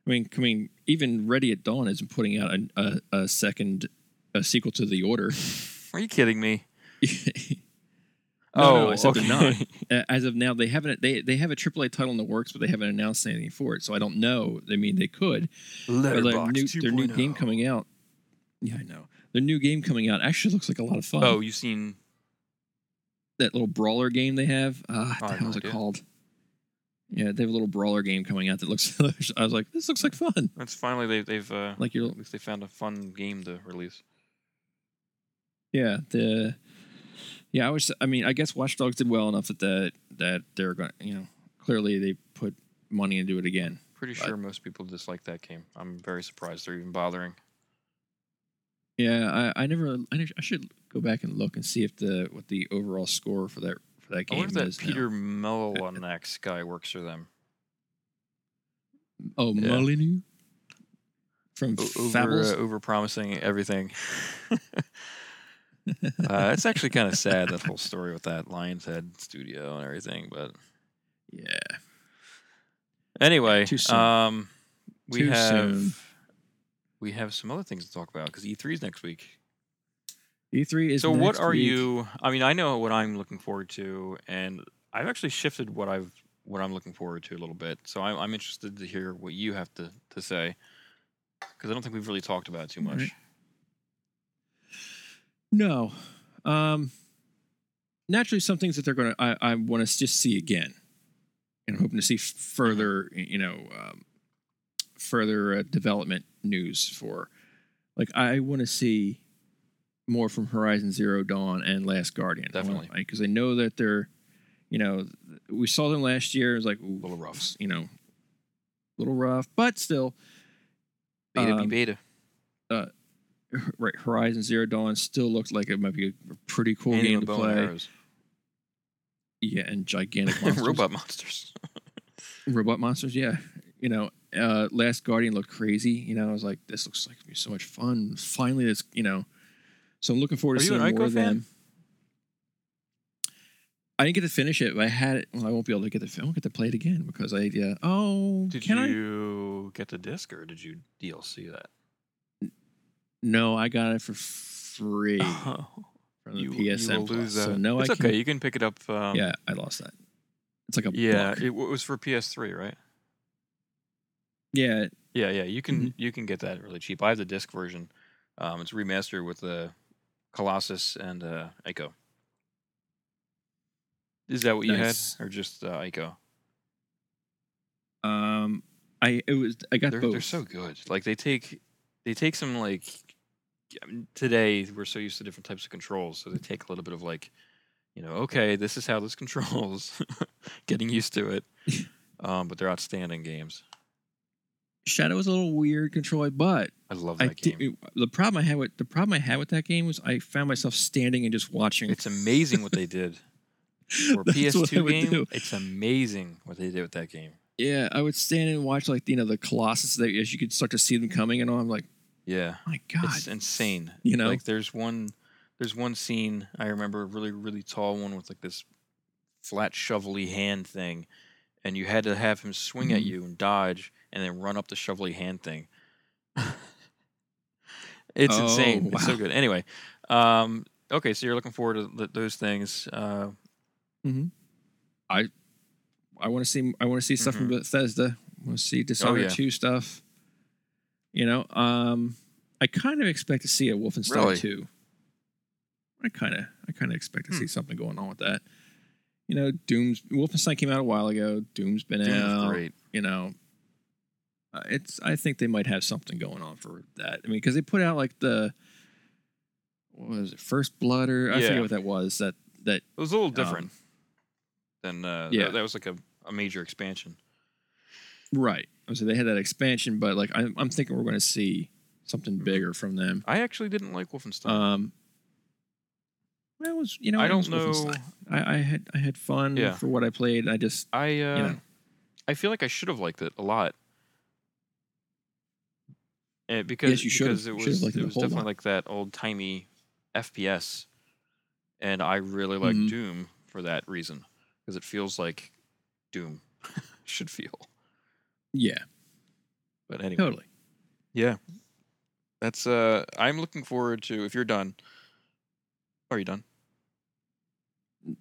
Speaker 1: I mean, I mean, even Ready at Dawn isn't putting out a, a, a second a sequel to The Order.
Speaker 2: Are you kidding me?
Speaker 1: No,
Speaker 2: oh,
Speaker 1: no, I said they're not.
Speaker 2: okay.
Speaker 1: As of now, they haven't they they have a AAA title in the works, but they haven't announced anything for it. So I don't know. I mean, they could. But their new, their new game oh. coming out. Yeah, I know. Their new game coming out actually looks like a lot of fun.
Speaker 2: Oh, you seen?
Speaker 1: That little brawler game they have. Uh, what the hell is it called? Yeah, they have a little brawler game coming out that looks. I was like, this looks like fun.
Speaker 2: That's finally they, they've uh,
Speaker 1: Like you're
Speaker 2: at least they found a fun game to release.
Speaker 1: Yeah, the yeah, I was. I mean, I guess Watch Dogs did well enough that that, that they're going. You know, clearly they put money into it again.
Speaker 2: Pretty
Speaker 1: But-
Speaker 2: sure most people dislike that game. I'm very surprised they're even bothering.
Speaker 1: Yeah, I, I never. I, never- I should go back and look and see if the what the overall score for that for that
Speaker 2: I
Speaker 1: game
Speaker 2: wonder if that
Speaker 1: is. now.
Speaker 2: Peter guy works for them.
Speaker 1: Oh,
Speaker 2: Yeah.
Speaker 1: Molyneux from
Speaker 2: O- over uh, over promising everything. uh, it's actually kind of sad that whole story with that Lion's Head studio and everything. But
Speaker 1: yeah,
Speaker 2: anyway, um, we
Speaker 1: Too
Speaker 2: have
Speaker 1: soon.
Speaker 2: we have some other things to talk about because E3 is next week.
Speaker 1: E3 is.
Speaker 2: so what are
Speaker 1: week.
Speaker 2: you? I mean, I know what I'm looking forward to, and I've actually shifted what I've what I'm looking forward to a little bit. So I'm, I'm interested to hear what you have to to say because I don't think we've really talked about it too much.
Speaker 1: Alright. No. Um naturally some things that they're going to I, I want to just see again. And I'm hoping to see further, you know, um, further uh, development news for like I want to see more from Horizon Zero Dawn and Last Guardian.
Speaker 2: Definitely.
Speaker 1: Because I know that they're you know, we saw them last year. It was like ooh,
Speaker 2: Little rough.
Speaker 1: you know, A little rough, but still
Speaker 2: Beta be
Speaker 1: Um,
Speaker 2: beta.
Speaker 1: right Horizon Zero Dawn still looked like it might be a pretty cool
Speaker 2: Handing
Speaker 1: game to play. Yeah, and gigantic monsters.
Speaker 2: Robot monsters.
Speaker 1: robot monsters. Yeah, you know, uh, Last Guardian looked crazy. You know, I was like, this looks like be so much fun. Finally, this, you know, so I'm looking forward to
Speaker 2: Are you
Speaker 1: seeing
Speaker 2: an
Speaker 1: more
Speaker 2: Ico
Speaker 1: of
Speaker 2: fan?
Speaker 1: them. I didn't get to finish it, but I had it. Well, I won't be able to get the. I won't get to play it again because I. Uh, oh,
Speaker 2: Did
Speaker 1: can I?
Speaker 2: you get the disc or did you DLC that?
Speaker 1: No, I got it for free from the
Speaker 2: you,
Speaker 1: PSN.
Speaker 2: you will
Speaker 1: Plus.
Speaker 2: lose that.
Speaker 1: So no,
Speaker 2: it's
Speaker 1: I
Speaker 2: okay.
Speaker 1: can't.
Speaker 2: You can pick it up. Um,
Speaker 1: yeah, I lost that. It's like a
Speaker 2: Yeah,
Speaker 1: buck.
Speaker 2: it w- was for PS3, right?
Speaker 1: yeah,
Speaker 2: Yeah, yeah. You can
Speaker 1: Mm-hmm.
Speaker 2: you can get that really cheap. I have the disc version. Um, it's remastered with the Colossus and uh, Ico. Is that what you
Speaker 1: Nice.
Speaker 2: had, or just uh, Ico?
Speaker 1: Um, I it was I got
Speaker 2: They're
Speaker 1: both.
Speaker 2: they're so good. Like they take they take some like I mean, today we're so used to different types of controls, so they take a little bit of like, you know, okay, this is how this controls. Getting used to it. Um, but they're outstanding games.
Speaker 1: Shadow was a little weird control, but
Speaker 2: I love
Speaker 1: I
Speaker 2: that game.
Speaker 1: did, the problem I had with the problem I had with that game was I found myself standing and just watching.
Speaker 2: It's amazing what they did for a
Speaker 1: That's what I
Speaker 2: PS2
Speaker 1: would
Speaker 2: game.
Speaker 1: do.
Speaker 2: It's amazing what they did with that game.
Speaker 1: Yeah, I would stand and watch like you know the Colossus that as you could start to see them coming and all. I'm like,
Speaker 2: Yeah,
Speaker 1: my God,
Speaker 2: it's insane.
Speaker 1: you know,
Speaker 2: like there's one there's one scene I remember a really really tall one with like this flat shovely hand thing and you had to have him swing at
Speaker 1: Mhm.
Speaker 2: you and dodge and then run up the shovely hand thing. it's
Speaker 1: Oh,
Speaker 2: insane. It's so good. Anyway, um okay, so you're looking forward to th- those things. Uh
Speaker 1: I I want to see I want to see stuff from Bethesda. I want to see Dishonored
Speaker 2: Mm-hmm. Oh, yeah.
Speaker 1: two stuff. You know, um, I kind of expect to see a Wolfenstein
Speaker 2: Really?
Speaker 1: two. I kind of I kind of expect to
Speaker 2: Hmm.
Speaker 1: see something going on with that. You know, Doom's Wolfenstein came out a while ago. Doom's been
Speaker 2: Doom was
Speaker 1: out.
Speaker 2: great.
Speaker 1: You know, uh, it's I think they might have something going on for that. I mean, because they put out like the what was it, First Blood or I
Speaker 2: Yeah.
Speaker 1: forget what that was. That that
Speaker 2: It was a little
Speaker 1: um,
Speaker 2: different than uh
Speaker 1: yeah.
Speaker 2: that, that was like a, a major expansion.
Speaker 1: Right. So they had that expansion, but like I'm, I'm thinking we're going to see something
Speaker 2: Mhm.
Speaker 1: bigger from them.
Speaker 2: I actually didn't like Wolfenstein.
Speaker 1: Um, well, was you know
Speaker 2: I don't know.
Speaker 1: I, I had I had fun
Speaker 2: Yeah.
Speaker 1: for what I played. I just
Speaker 2: I uh,
Speaker 1: know.
Speaker 2: I feel like I should have liked it a lot. Eh, because
Speaker 1: Yes, you should've.
Speaker 2: because it was
Speaker 1: liked it
Speaker 2: it was definitely
Speaker 1: lot.
Speaker 2: like that old timey FPS, and I really like
Speaker 1: Mhm.
Speaker 2: Doom for that reason because it feels like Doom should feel.
Speaker 1: Yeah,
Speaker 2: But anyway,
Speaker 1: totally.
Speaker 2: yeah, that's uh, I'm looking forward to. If you're done, are you done?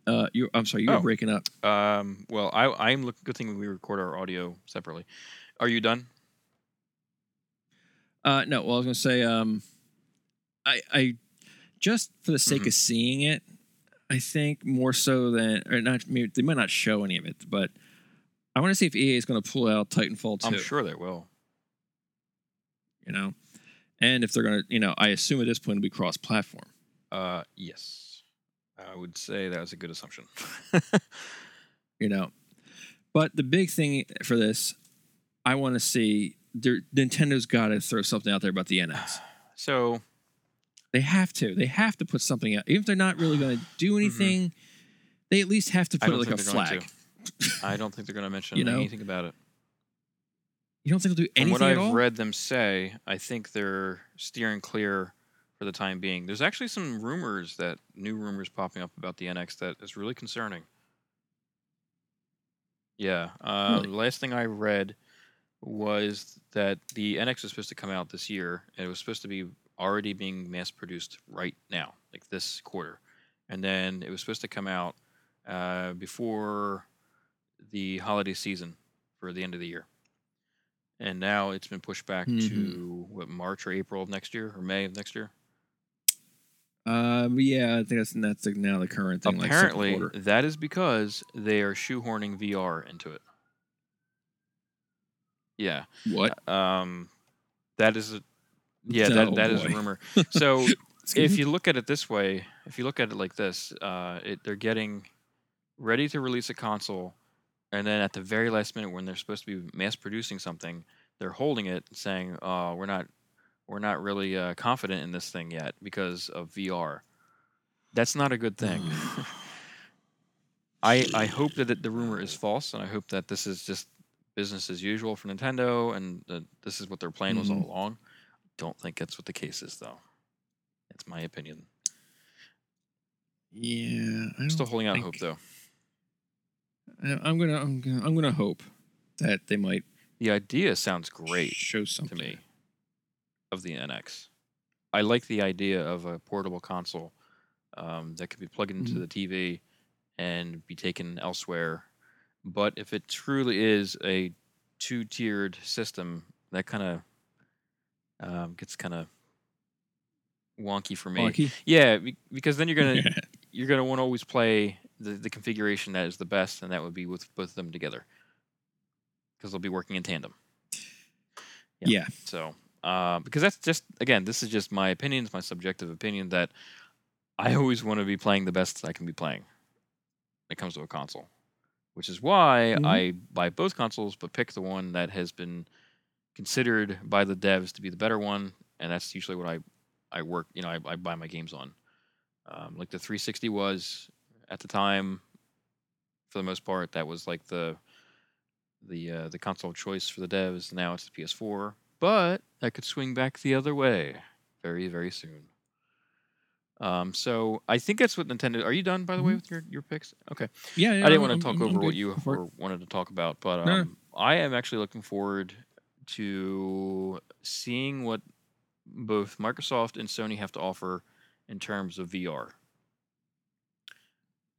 Speaker 1: Uh, you. I'm sorry, you were
Speaker 2: Oh.
Speaker 1: breaking up.
Speaker 2: Um, well, I I'm looking. Good thing we record our audio separately. Are you done?
Speaker 1: Uh, no, well, I was gonna say, um, I, I, just for the sake
Speaker 2: Mhm.
Speaker 1: of seeing it, I think more so than, or not, maybe they might not show any of it, but I want to see if EA is gonna pull out Titanfall 2.
Speaker 2: I'm sure they will.
Speaker 1: You know, and if they're gonna, you know, I assume at this point it'll be cross-platform.
Speaker 2: Uh, yes, I would say that was a good assumption.
Speaker 1: You know, but the big thing for this, I want to see. Their- Nintendo's got to throw something out there about the NX.
Speaker 2: so
Speaker 1: They have to. They have to put something out. Even if they're not really going to do anything, they at least have to
Speaker 2: Mm-hmm.
Speaker 1: Put like a
Speaker 2: think they're going
Speaker 1: flag.
Speaker 2: I don't think they're going to mention
Speaker 1: You know?
Speaker 2: anything about it.
Speaker 1: You don't think they'll do anything?
Speaker 2: From
Speaker 1: what
Speaker 2: I've read them say, I think they're steering clear for the time being. There's actually some rumors that new rumors popping up about the NX that is really concerning. Yeah, uh,
Speaker 1: Really?
Speaker 2: last thing I read was that the NX was supposed to come out this year, and it was supposed to be already being mass produced right now, like this quarter, and then it was supposed to come out uh, before the holiday season for the end of the year. And now it's been pushed back
Speaker 1: Mhm.
Speaker 2: to what March or April of next year or May of next year.
Speaker 1: Uh, yeah, I think that's that's like now the current thing.
Speaker 2: Apparently,
Speaker 1: like
Speaker 2: that is because they are shoehorning VR into it. Yeah.
Speaker 1: what?
Speaker 2: Um, that is a yeah.
Speaker 1: Oh,
Speaker 2: that that is a rumor. So if you look at it this way, if you look at it like this, uh, it, they're getting ready to release a console, and then at the very last minute, when they're supposed to be mass producing something, they're holding it, saying, "Oh, we're not, we're not really uh, confident in this thing yet because of VR." That's not a good thing. I I hope that the rumor is false, and I hope that this is just business as usual for Nintendo, and that this is what their plan was all
Speaker 1: Mhm.
Speaker 2: along. Don't think that's what the case is, though. That's my opinion.
Speaker 1: yeah, I'm
Speaker 2: Still
Speaker 1: don't
Speaker 2: holding out
Speaker 1: think-
Speaker 2: hope, though.
Speaker 1: I- I'm gonna, I'm gonna, I'm gonna hope that they might
Speaker 2: The idea sounds great
Speaker 1: show
Speaker 2: to
Speaker 1: something
Speaker 2: me of the NX. I like the idea of a portable console um, that could be plugged into
Speaker 1: Mhm.
Speaker 2: the TV and be taken elsewhere. But if it truly is a two-tiered system, that kind of um, gets kind of wonky for me.
Speaker 1: Wonky?
Speaker 2: Yeah, because then you're gonna you're gonna want to always play the, the configuration that is the best, and that would be with both of them together, because they'll be working in tandem.
Speaker 1: yeah. yeah.
Speaker 2: So, uh, because that's just again, this is just my opinion, it's my subjective opinion that I always want to be playing the best I can be playing when it comes to a console, which is why
Speaker 1: Mhm.
Speaker 2: I buy both consoles, but pick the one that has been considered by the devs to be the better one, and that's usually what I I work. You know, I, I buy my games on. Um, like the 360 was at the time, for the most part, that was like the the uh, the console choice for the devs. Now it's the PS4, but that could swing back the other way very very soon. Um, so I think that's what Nintendo. Are you done by the way
Speaker 1: Mhm.
Speaker 2: with your your picks? Okay.
Speaker 1: Yeah, yeah,
Speaker 2: I didn't
Speaker 1: I'm-
Speaker 2: want to talk
Speaker 1: I'm- I'm
Speaker 2: over what you
Speaker 1: Go for it.
Speaker 2: were, wanted to talk about, but
Speaker 1: No, no.
Speaker 2: um, I am actually looking forward to seeing what both Microsoft and Sony have to offer in terms of VR.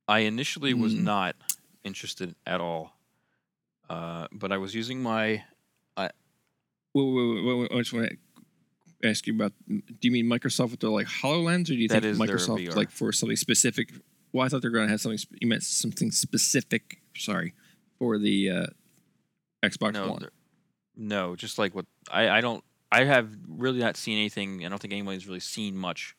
Speaker 2: I initially was
Speaker 1: Mm.
Speaker 2: not interested at all, uh, but I was using my
Speaker 1: Wait, wait, wait, wait, I just want to ask you about. Do you mean Microsoft with their like Hololens, or do you
Speaker 2: That
Speaker 1: think Microsoft like for something specific? Well, I thought they were going to have something. You meant something specific. Sorry, for the uh, Xbox
Speaker 2: no,
Speaker 1: One.
Speaker 2: no, just like what I I don't I have really not seen anything. I don't think anybody's really seen much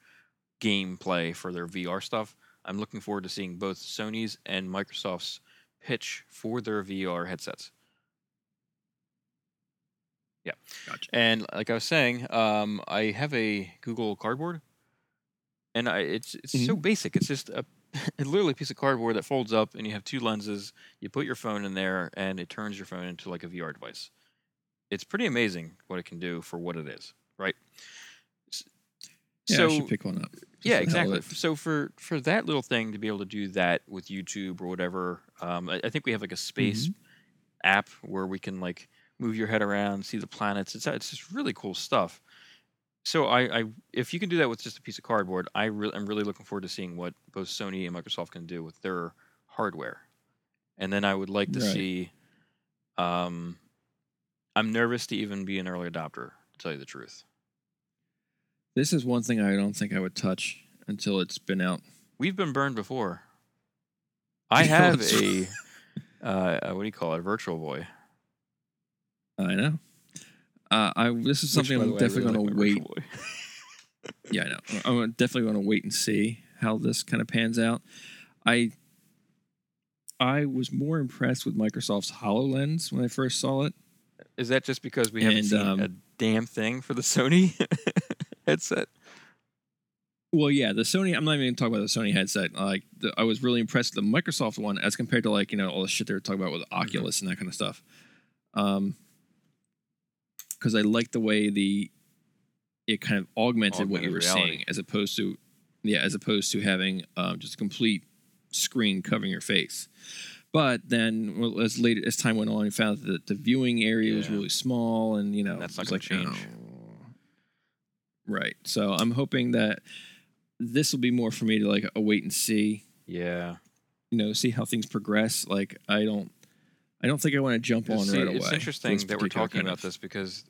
Speaker 2: gameplay for their VR stuff. I'm looking forward to seeing both Sony's and Microsoft's pitch for their VR headsets.
Speaker 1: Gotcha.
Speaker 2: And like I was saying, um, I have a Google Cardboard, and I, it's it's so basic. It's just a literally a piece of cardboard that folds up, and you have two lenses. You put your phone in there, and it turns your phone into like a VR device. It's pretty amazing what it can do for what it is, right?
Speaker 1: Yeah,
Speaker 2: so
Speaker 1: I should pick one up.
Speaker 2: yeah,
Speaker 1: for the hell of
Speaker 2: exactly. So for for that little thing to be able to do that with YouTube or whatever, um, I, I think we have like a space
Speaker 1: Mm-hmm.
Speaker 2: app where we can like move your head around, see the planets. It's it's just really cool stuff. So I, I if you can do that with just a piece of cardboard, I really I'm really looking forward to seeing what both Sony and Microsoft can do with their hardware. And then I would like to
Speaker 1: Right.
Speaker 2: see. Um, I'm nervous to even be an early adopter. To tell you the truth.
Speaker 1: This is one thing I don't think I would touch until it's been out.
Speaker 2: We've been burned before. I have a uh, uh, what do you call it? A virtual boy.
Speaker 1: I know. Uh, I this is something
Speaker 2: Which,
Speaker 1: I'm
Speaker 2: way,
Speaker 1: definitely
Speaker 2: really
Speaker 1: going
Speaker 2: like
Speaker 1: to
Speaker 2: my
Speaker 1: wait. Yeah, I know. I'm definitely going to wait and see how this kind of pans out. I I was more impressed with Microsoft's Hololens when I first saw it.
Speaker 2: Is that just because we haven't
Speaker 1: And,
Speaker 2: seen
Speaker 1: um,
Speaker 2: a damn thing for the Sony headset?
Speaker 1: Well, yeah, the Sony. I'm not even talking about the Sony headset. Like, the, I was really impressed with the Microsoft one as compared to like you know all the shit they were talking about with Oculus and that kind of stuff. Um, because I like the way the it kind of augmented, what you were
Speaker 2: reality.
Speaker 1: seeing as opposed to yeah, as opposed to having um, just a complete screen covering your face. But then, well, as later as time went on, you found that the viewing area was really small, and you know
Speaker 2: That's not
Speaker 1: like,
Speaker 2: change.
Speaker 1: oh. Right. So I'm hoping that this will be more for me to like a wait and see.
Speaker 2: Yeah.
Speaker 1: You know, see how things progress. Like I don't, I don't think I want to jump on
Speaker 2: See,
Speaker 1: right away.
Speaker 2: it's interesting that we're talking about
Speaker 1: of-
Speaker 2: this because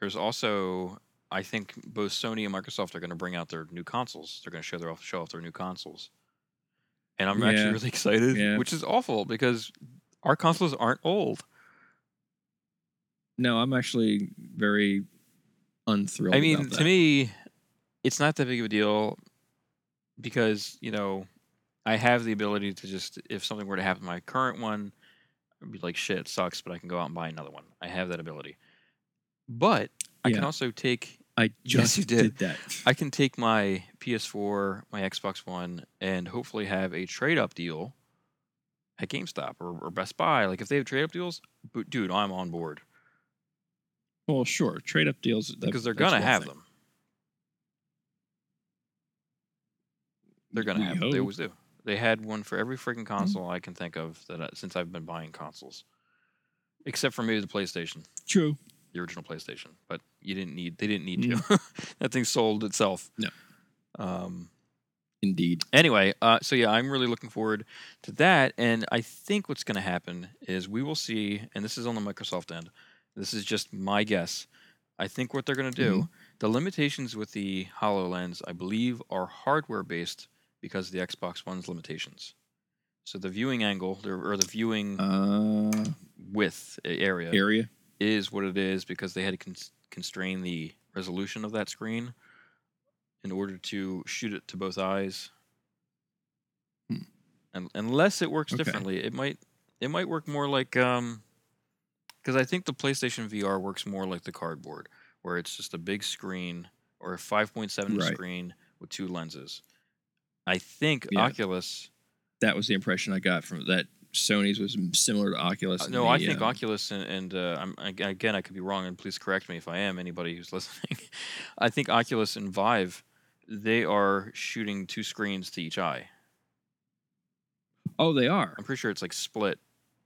Speaker 2: there's also, I think both Sony and Microsoft are going to bring out their new consoles. They're going to show their off, show off their new consoles, and I'm
Speaker 1: Yeah.
Speaker 2: actually really excited,
Speaker 1: Yeah.
Speaker 2: which is awful because our consoles aren't old.
Speaker 1: No, I'm actually very unthrilled.
Speaker 2: I mean, to me, it's not that big of a deal because you know I have the ability to just if something were to happen to my current one, be like, shit, it sucks, but I can go out and buy another one. I have that ability, but I can also take
Speaker 1: I
Speaker 2: Yes,
Speaker 1: just
Speaker 2: you did.
Speaker 1: that.
Speaker 2: I can take my PS4, my Xbox One, and hopefully have a trade up deal at GameStop or, or Best Buy. Like if they have trade up deals, dude, I'm on board
Speaker 1: well, sure, trade up deals that-
Speaker 2: because they're gonna have
Speaker 1: thing.
Speaker 2: them. They're gonna
Speaker 1: We
Speaker 2: have. them. They always do. They had one for every freaking
Speaker 1: Mm-hmm.
Speaker 2: console I can think of that I, since I've been buying consoles, except for maybe the PlayStation,
Speaker 1: True.
Speaker 2: the original PlayStation. But you didn't need. They didn't need to. that thing sold itself.
Speaker 1: Mm. No.
Speaker 2: Um,
Speaker 1: Indeed.
Speaker 2: anyway, uh, so yeah, I'm really looking forward to that. And I think what's going to happen is we will see, and this is on the Microsoft end. This is just my guess. I think what they're going to do, the limitations with the HoloLens, I believe, are hardware based because of the Xbox One's limitations. So the viewing angle or the viewing
Speaker 1: Uh,
Speaker 2: width area
Speaker 1: area.
Speaker 2: is what it is because they had to cons- constrain the resolution of that screen in order to shoot it to both eyes.
Speaker 1: Hmm.
Speaker 2: And unless it works
Speaker 1: Okay.
Speaker 2: differently, it might it might work more like um because I think the PlayStation VR works more like the cardboard, where it's just a big screen or a 5.7
Speaker 1: Right.
Speaker 2: screen with two lenses. I think
Speaker 1: Yeah.
Speaker 2: Oculus.
Speaker 1: That was the impression I got from that. Sony's was similar to Oculus.
Speaker 2: Uh, no,
Speaker 1: the,
Speaker 2: I think
Speaker 1: um,
Speaker 2: Oculus and, and uh, I'm again I could be wrong, and please correct me if I am. Anybody who's listening, I think Oculus and Vive, they are shooting two screens to each eye.
Speaker 1: Oh, they are.
Speaker 2: I'm pretty sure it's like split,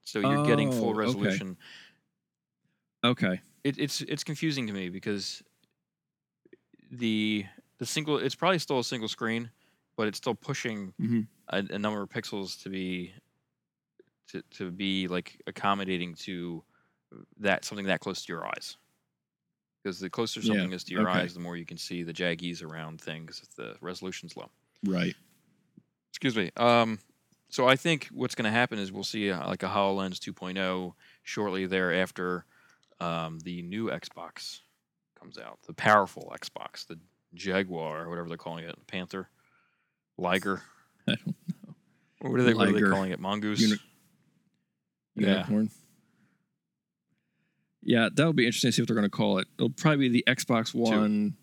Speaker 2: so you're getting
Speaker 1: Oh,
Speaker 2: full
Speaker 1: okay.
Speaker 2: resolution.
Speaker 1: Okay.
Speaker 2: It, it's it's confusing to me because the the single it's probably still a single screen, but it's still pushing
Speaker 1: Mhm.
Speaker 2: a, a number of pixels to be to, to be like accommodating to that something that close to your eyes. Because the closer
Speaker 1: Yeah,
Speaker 2: something is to your
Speaker 1: okay.
Speaker 2: eyes, the more you can see the jaggies around things if the resolution's low.
Speaker 1: Right.
Speaker 2: Excuse me. Um, so I think what's going to happen is we'll see uh like a Hololens 2.0 shortly thereafter. Um, the new Xbox comes out, the powerful Xbox, the Jaguar or whatever they're calling it, Panther, Liger.
Speaker 1: I don't
Speaker 2: What are they? What are they
Speaker 1: Liger.
Speaker 2: calling it? Mongoose.
Speaker 1: Uni-
Speaker 2: Yeah.
Speaker 1: Unicorn. Yeah, that'll be interesting to see what they're going to call it. It'll probably be the Xbox One.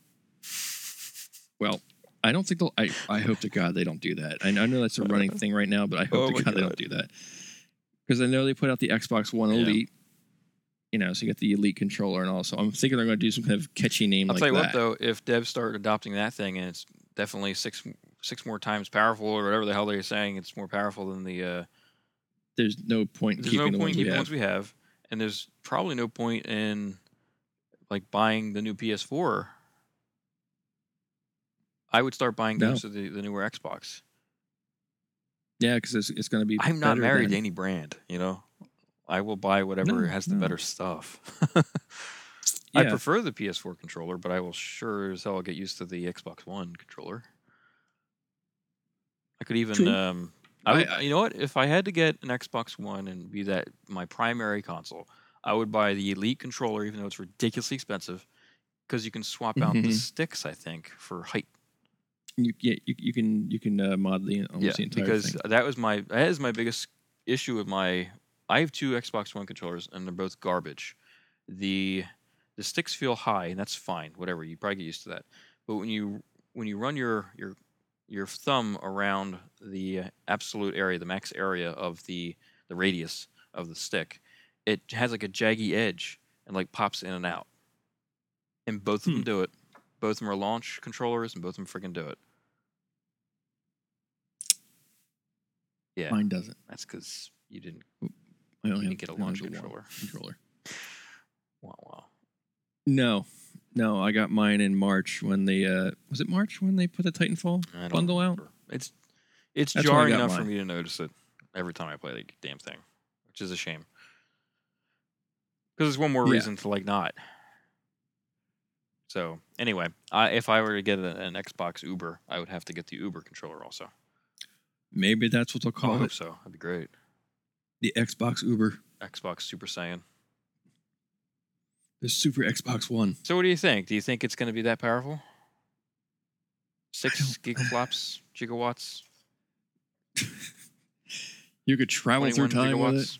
Speaker 1: Well, I don't think they'll. I, I hope to God they don't do that. I, I know that's a running thing right now, but I hope
Speaker 2: Oh
Speaker 1: to
Speaker 2: my
Speaker 1: God, they don't do that because I know they put out the Xbox One
Speaker 2: Yeah.
Speaker 1: Elite. You know, so you get the Elite controller and all. So I'm thinking they're going to do some kind of catchy name
Speaker 2: I'll
Speaker 1: like
Speaker 2: tell you
Speaker 1: that.
Speaker 2: what though, if devs start adopting that thing and it's definitely six six more times powerful or whatever the hell they're saying. It's more powerful than the. Uh,
Speaker 1: There's no point in
Speaker 2: there's
Speaker 1: keeping
Speaker 2: no
Speaker 1: the
Speaker 2: point in
Speaker 1: we
Speaker 2: keeping the
Speaker 1: have.
Speaker 2: ones we have, and there's probably no point in like buying the new PS4. I would start buying
Speaker 1: No.
Speaker 2: games of the, the newer Xbox.
Speaker 1: Yeah, because it's, it's going to be.
Speaker 2: I'm not married
Speaker 1: than-
Speaker 2: to any brand, you know. I will buy whatever
Speaker 1: No,
Speaker 2: has the
Speaker 1: no.
Speaker 2: better stuff. I prefer the PS4 controller, but I will sure as hell get used to the Xbox One controller. I could even,
Speaker 1: True.
Speaker 2: um, I
Speaker 1: I-
Speaker 2: would,
Speaker 1: I-
Speaker 2: you know what? If I had to get an Xbox One and be that my primary console, I would buy the Elite controller, even though it's ridiculously expensive, because you can swap out the
Speaker 1: Mhm.
Speaker 2: sticks. I think for height.
Speaker 1: You, yeah, you, you can you can uh, mod the almost
Speaker 2: yeah,
Speaker 1: the entire
Speaker 2: because
Speaker 1: thing.
Speaker 2: that was my that is my biggest issue with my. I have two Xbox One controllers, and they're both garbage. The the sticks feel high, and that's fine. Whatever you probably get used to that. But when you when you run your your your thumb around the absolute area, the max area of the the radius of the stick, it has like a jaggy edge and like pops in and out. And both of them
Speaker 1: Hmm.
Speaker 2: do it. Both of them are launch controllers, and both of them freaking do it. Yeah.
Speaker 1: Mine doesn't.
Speaker 2: That's because you didn't.
Speaker 1: I only
Speaker 2: You
Speaker 1: have,
Speaker 2: get a launch controller.
Speaker 1: controller.
Speaker 2: Wow, wow.
Speaker 1: No, no, I got mine in March when they uh was it March when they put the Titanfall
Speaker 2: I
Speaker 1: bundle out?
Speaker 2: It's it's
Speaker 1: That's
Speaker 2: jarring enough for me to notice it every time I play the damn thing, which is a shame. Because it's one more
Speaker 1: Yeah.
Speaker 2: reason to like not. So anyway, I, if I were to get a, an Xbox Uber, I would have to get the Uber controller also.
Speaker 1: Maybe that's what they'll
Speaker 2: I
Speaker 1: call
Speaker 2: hope
Speaker 1: it.
Speaker 2: so. That'd be great.
Speaker 1: The Xbox Uber,
Speaker 2: Xbox Super Saiyan.
Speaker 1: The Super Xbox One.
Speaker 2: So what do you think? Do you think it's going to be that powerful? Six gigaflops, gigawatts,
Speaker 1: You could travel through
Speaker 2: 21
Speaker 1: time with it.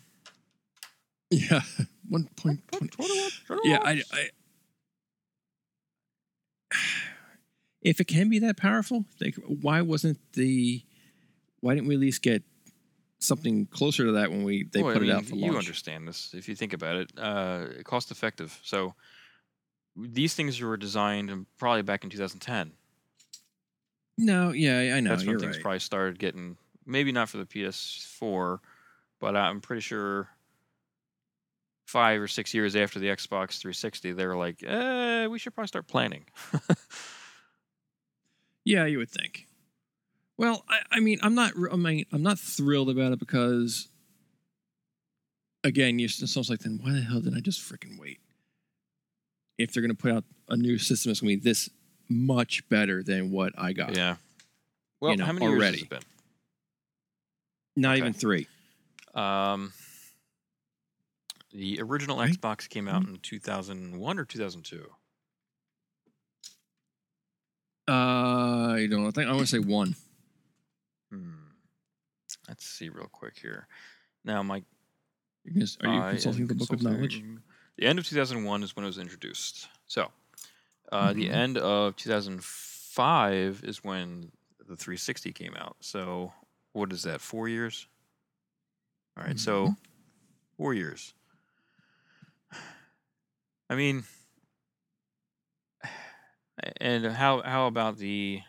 Speaker 2: gigawatts.
Speaker 1: Yeah, one point. Yeah, I, I. If it can be that powerful, like, why wasn't the? Why didn't we at least get something closer to that when we they
Speaker 2: Well,
Speaker 1: put
Speaker 2: I
Speaker 1: it out
Speaker 2: mean,
Speaker 1: for
Speaker 2: you understand this if you think about it. Uh, cost effective. So these things were designed probably back in 2010.
Speaker 1: No, yeah, I- know.
Speaker 2: That's when things
Speaker 1: right.
Speaker 2: probably started getting. Maybe not for the PS4, but I'm pretty sure five or six years after the Xbox 360, they were like, eh, we should probably start planning.
Speaker 1: Yeah, you would think. Well, I, I mean, I'm not. I mean, I'm not thrilled about it because, again, you it's almost like then why the hell did I just freaking wait? If they're going to put out a new system that's going to be this much better than what I got,
Speaker 2: yeah. Well,
Speaker 1: know,
Speaker 2: how many years has it been?
Speaker 1: not
Speaker 2: Okay.
Speaker 1: even three.
Speaker 2: Um, the original
Speaker 1: Right?
Speaker 2: Xbox came out in 2001 or 2002.
Speaker 1: Uh, I don't know. I think I want to say one.
Speaker 2: Let's see real quick here. Now, my
Speaker 1: You're gonna, are you
Speaker 2: I am
Speaker 1: consulting the book of knowledge?
Speaker 2: consulting- The end of 2001 is when it was introduced. So, uh, the
Speaker 1: Mhm.
Speaker 2: end of 2005 is when the 360 came out. So, what is that? Four years. All right, so
Speaker 1: Mm-hmm.
Speaker 2: four years. I mean, and how how about the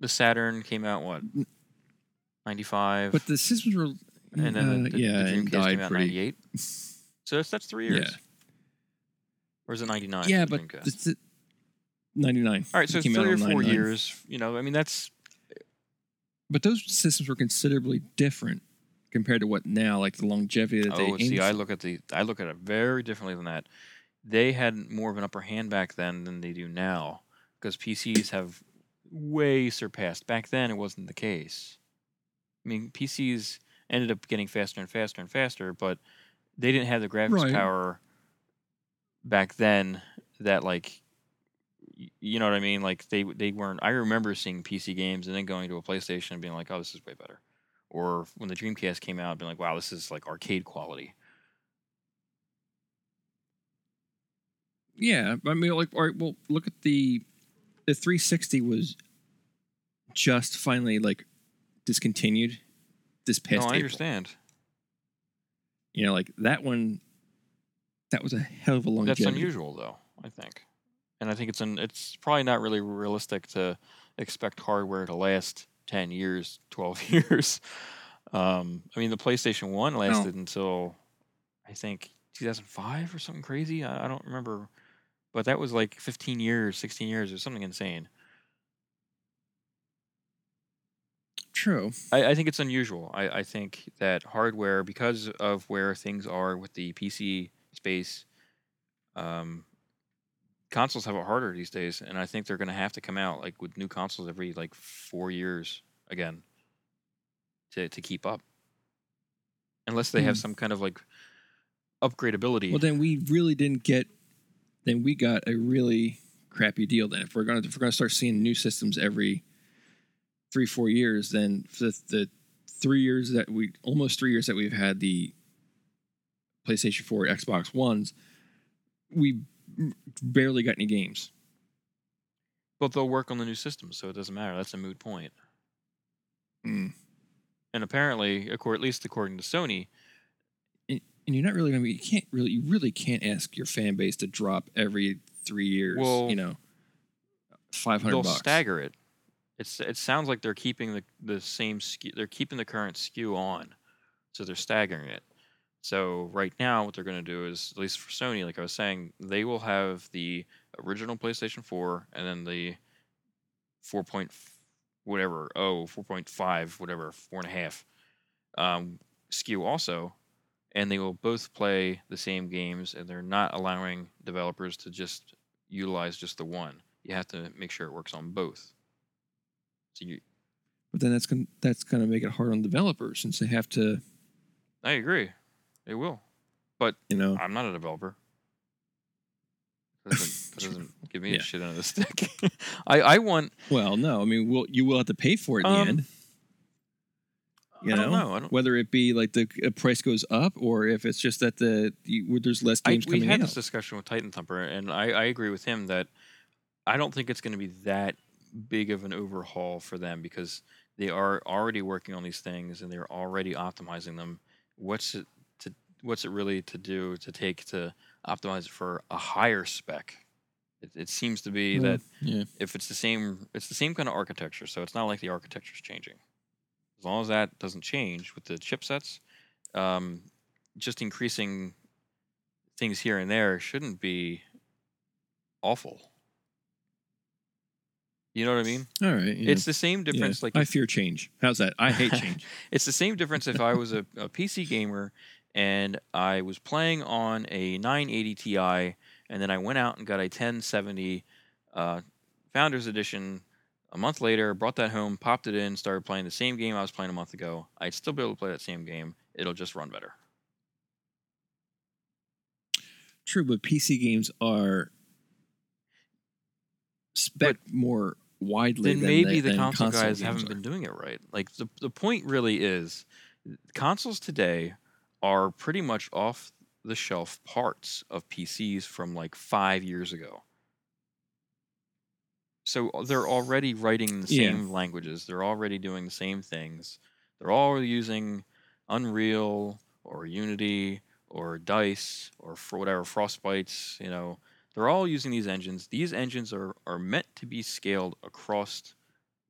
Speaker 2: the Saturn came out what
Speaker 1: N-
Speaker 2: 95
Speaker 1: But the systems were,
Speaker 2: and then the,
Speaker 1: uh,
Speaker 2: the,
Speaker 1: yeah,
Speaker 2: the Dreamcast came out
Speaker 1: pretty.
Speaker 2: 98 so that's that's three
Speaker 1: Yeah.
Speaker 2: years or is it 99
Speaker 1: Yeah,
Speaker 2: for the
Speaker 1: but the, the, 99.
Speaker 2: all right so
Speaker 1: It came out
Speaker 2: three or four
Speaker 1: 99.
Speaker 2: years you know i mean that's
Speaker 1: But those systems were considerably different compared to what now, like the longevity that they
Speaker 2: oh see i look at the i look at it very differently than that they had more of an upper hand back then than they do now because pcs have way surpassed back then it wasn't the case i mean pcs ended up getting faster and faster and faster but they didn't have the graphics
Speaker 1: Right.
Speaker 2: power back then that like you know what I mean? Like they they weren't. I remember seeing PC games and then going to a PlayStation and being like, "Oh, this is way better." Or when the Dreamcast came out, being like, "Wow, this is like arcade quality."
Speaker 1: Yeah, I mean, like, all right, well, look at the the 360 was just finally like discontinued this past.
Speaker 2: No, I
Speaker 1: April.
Speaker 2: understand.
Speaker 1: You know, like that one, that was a hell of a longevity.
Speaker 2: That's unusual, though. I think, and I think it's an. It's probably not really realistic to expect hardware to last 10 years, 12 years. Um, I mean, the PlayStation 1 lasted until I think 2005 or something crazy. I, I don't remember, but that was like 15 years, 16 years, or something insane.
Speaker 1: True.
Speaker 2: I, I think it's unusual. I, I think that hardware, because of where things are with the PC space, um, consoles have it harder these days, and I think they're going to have to come out like with new consoles every like four years again to to keep up, unless they have
Speaker 1: Hmm.
Speaker 2: some kind of like upgradability.
Speaker 1: Well, then we really didn't get. Then we got a really crappy deal. Then if we're gonna if we're gonna start seeing new systems every three four years, then the the three years that we almost three years that we've had the PlayStation Four, Xbox Ones, we barely got any games.
Speaker 2: but they'll work on the new system, so it doesn't matter. That's a moot point.
Speaker 1: Mm.
Speaker 2: And apparently, at least according to Sony,
Speaker 1: And, and you're not really gonna be. You can't really. You really can't ask your fan base to drop every three years.
Speaker 2: Well,
Speaker 1: you know, five hundred
Speaker 2: they'll
Speaker 1: bucks.
Speaker 2: stagger it. It's it sounds like they're keeping the the same SKU, they're keeping the current SKU on, so they're staggering it. So right now, what they're going to do is, at least for Sony, like I was saying, they will have the original PlayStation 4 and then the 4 point whatever oh 4.5 whatever four and a half um, SKU also, and they will both play the same games, and they're not allowing developers to just utilize just the one. You have to make sure it works on both. So you,
Speaker 1: But then that's gonna that's gonna make it hard on developers since they have to.
Speaker 2: I agree, it will.
Speaker 1: But you know.
Speaker 2: I'm not a developer. That doesn't, that doesn't give me
Speaker 1: Yeah.
Speaker 2: a shit under the stick. I, I want.
Speaker 1: Well, no, I mean, we'll, you will have to pay for it in
Speaker 2: Um,
Speaker 1: the end. You
Speaker 2: I don't
Speaker 1: know?
Speaker 2: know.
Speaker 1: Whether it be like the price goes up or if it's just that the you, there's less games
Speaker 2: I,
Speaker 1: games
Speaker 2: we
Speaker 1: coming
Speaker 2: had
Speaker 1: out.
Speaker 2: this discussion with Titan Thumper, and I, I agree with him that I don't think it's going to be that big of an overhaul for them because they are already working on these things and they're already optimizing them. What's it to? What's it really to do to take to optimize for a higher spec? It, it seems to be
Speaker 1: Well,
Speaker 2: that
Speaker 1: yeah,
Speaker 2: if it's the same it's the same kind of architecture so it's not like the architecture's changing as long as that doesn't change with the chipsets um, just increasing things here and there shouldn't be awful you know what i mean
Speaker 1: all right. yeah,
Speaker 2: it's the same
Speaker 1: yeah.
Speaker 2: difference like
Speaker 1: I fear change. How's that? I hate change.
Speaker 2: it's the same difference if I was a, a PC gamer and I was playing on a 980 Ti and then I went out and got a 1070 uh, Founders Edition a month later, brought that home, popped it in, started playing the same game I was playing a month ago. I'd still be able to play that same game. It'll just run better.
Speaker 1: True, but PC games are spec more widely.
Speaker 2: Then maybe
Speaker 1: the,
Speaker 2: the console, guys haven't
Speaker 1: are.
Speaker 2: been doing it right. Like the the point really is consoles today are pretty much off the shelf parts of PCs from like 5 years ago. So uh, they're already writing the
Speaker 1: Yeah.
Speaker 2: same languages. They're already doing the same things. They're all using Unreal or Unity or Dice or for whatever Frostbites, you know. They're all using these engines. These engines are, are meant to be scaled across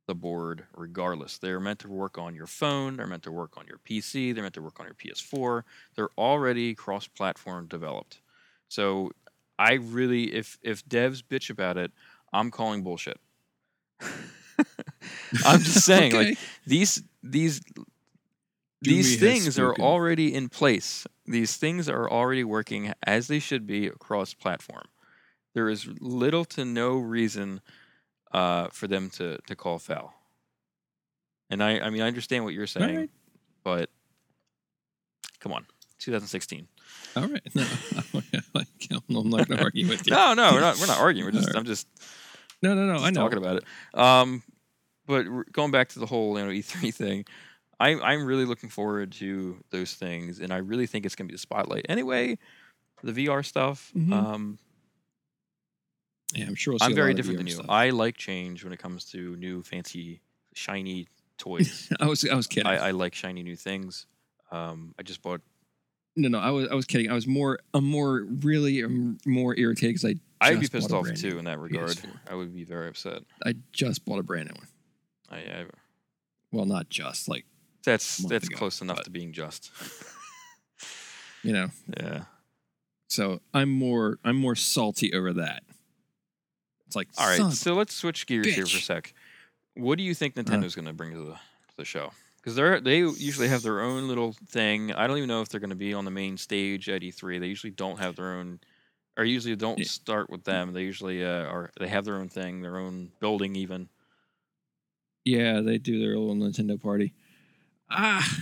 Speaker 2: the board regardless. They're meant to work on your phone, they're meant to work on your PC, they're meant to work on your PS4. They're already cross-platform developed. So I really if if devs bitch about it, I'm calling bullshit. I'm just saying like these these these things are already in place. These things are already working as they should be across platform. There is little to no reason uh, for them to, to call foul. And I, I mean, I understand what you're saying,
Speaker 1: right.
Speaker 2: but come on, 2016.
Speaker 1: All right. No, I'm not going to argue with you.
Speaker 2: No, no, we're not. We're not arguing. We're just.
Speaker 1: Alright.
Speaker 2: I'm just,
Speaker 1: No, no, no. I know.
Speaker 2: talking about it. Um, but going back to the whole you know E3 thing, I'm I'm really looking forward to those things, and I really think it's gonna be the spotlight. Anyway, the VR stuff.
Speaker 1: Mhm.
Speaker 2: Um,
Speaker 1: Yeah, I'm sure. We'll
Speaker 2: I'm very different than you.
Speaker 1: stuff.
Speaker 2: I like change when it comes to new, fancy, shiny toys.
Speaker 1: I was, I was kidding.
Speaker 2: I, I like shiny new things. Um, I just bought.
Speaker 1: no, no, I was, I was kidding. I was more, I'm more, really, I'm more irritated because I
Speaker 2: I'd be pissed off too in that regard.
Speaker 1: PS4.
Speaker 2: I would be very upset.
Speaker 1: I just bought a brand new one.
Speaker 2: I, I
Speaker 1: Well, not just like
Speaker 2: that's that's
Speaker 1: ago,
Speaker 2: close enough
Speaker 1: but-
Speaker 2: to being just.
Speaker 1: you know.
Speaker 2: yeah.
Speaker 1: So I'm more I'm more salty over that. It's like
Speaker 2: All right.
Speaker 1: son of a-
Speaker 2: So let's switch gears here for a sec. What do you think
Speaker 1: Uh-huh.
Speaker 2: Nintendo's going to bring to the to the show? Because they're they usually have their own little thing. I don't even know if they're going to be on the main stage at E3. They usually don't have their own, or usually don't
Speaker 1: Yeah.
Speaker 2: start with them. They usually uh, are. They have their own thing, their own building, even.
Speaker 1: yeah, they do their little Nintendo party. Ah,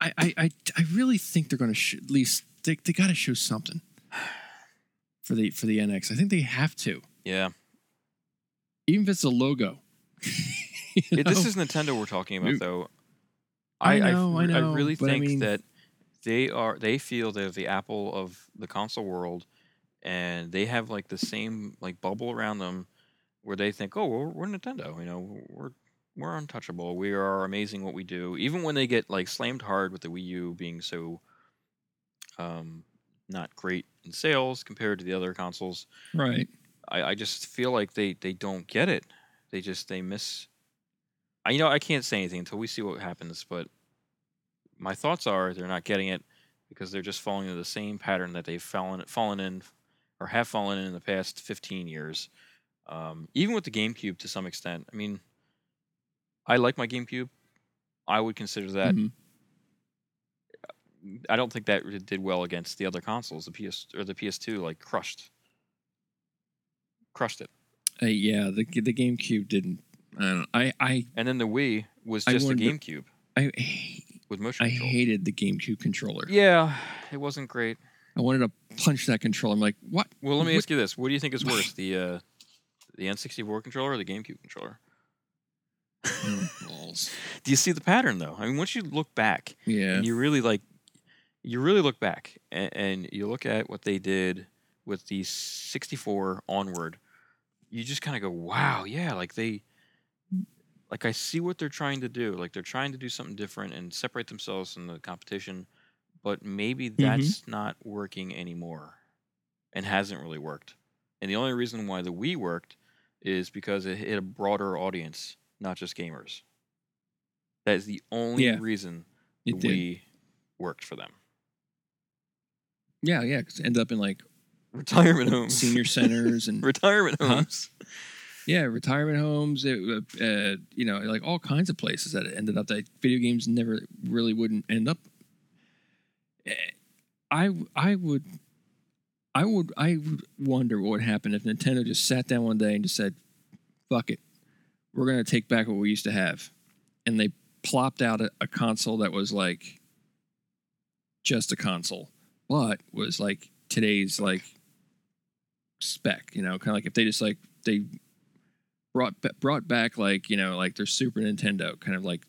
Speaker 1: I I I, I really think they're going to sh- at least they they got to show something for the for the NX. I think they have to,
Speaker 2: Yeah.
Speaker 1: even if it's a logo. You
Speaker 2: this is Nintendo we're talking about, though.
Speaker 1: I
Speaker 2: I
Speaker 1: know, I
Speaker 2: I
Speaker 1: know,
Speaker 2: really
Speaker 1: but I
Speaker 2: think
Speaker 1: mean-
Speaker 2: that they are. They feel they're the Apple of the console world, and they have like the same like bubble around them, where they think, "Oh, we're, we're Nintendo. You know, we're we're untouchable. We are amazing what we do." Even when they get like slammed hard with the Wii U being so, um, not great in sales compared to the other consoles,
Speaker 1: right.
Speaker 2: I, I just feel like they they don't get it. They just they miss. I you know I can't say anything until we see what happens, but my thoughts are they're not getting it because they're just falling into the same pattern that they've fallen fallen in or have fallen in in the past 15 years. Um, even with the GameCube to some extent. I mean, I like my GameCube. I would consider that.
Speaker 1: Mhm.
Speaker 2: I don't think that did well against the other consoles. The PS or the PS2 like crushed, crushed it.
Speaker 1: Uh, yeah, the the GameCube didn't. I don't. I I
Speaker 2: And then the Wii was
Speaker 1: I
Speaker 2: just a
Speaker 1: wonder-
Speaker 2: GameCube
Speaker 1: I
Speaker 2: with motion
Speaker 1: I
Speaker 2: control.
Speaker 1: hated the GameCube controller.
Speaker 2: yeah, it wasn't great.
Speaker 1: I wanted to punch that controller. I'm like, what?
Speaker 2: Well, let me
Speaker 1: What-
Speaker 2: ask you this: What do you think is worse, the uh, the N64 controller or the GameCube controller?
Speaker 1: Mm, balls.
Speaker 2: Do you see the pattern though? I mean, once you look back
Speaker 1: Yeah.
Speaker 2: and you really like, you really look back and, and you look at what they did with the 64 onward, you just kind of go, "Wow, yeah!" Like they, like I see what they're trying to do. Like they're trying to do something different and separate themselves from the competition, but maybe mm-hmm. that's not working anymore, and hasn't really worked. And the only reason why the Wii worked is because it hit a broader audience, not just gamers. That is the only
Speaker 1: Yeah,
Speaker 2: reason the
Speaker 1: did.
Speaker 2: Wii worked for them.
Speaker 1: Yeah, yeah. Because it ended up in like
Speaker 2: Retirement homes.
Speaker 1: senior centers and
Speaker 2: Retirement
Speaker 1: Huh?
Speaker 2: homes.
Speaker 1: yeah, retirement homes. It, uh, uh, you know, like all kinds of places that it ended up that video games never really wouldn't end up. Eh, I I would. I would I would wonder what would happen if Nintendo just sat down one day and just said, "Fuck it, we're gonna take back what we used to have," and they plopped out a, a console that was like just a console, but was like today's like spec. You know, kind of like if they just like they brought brought back like you know like their Super Nintendo, kind of like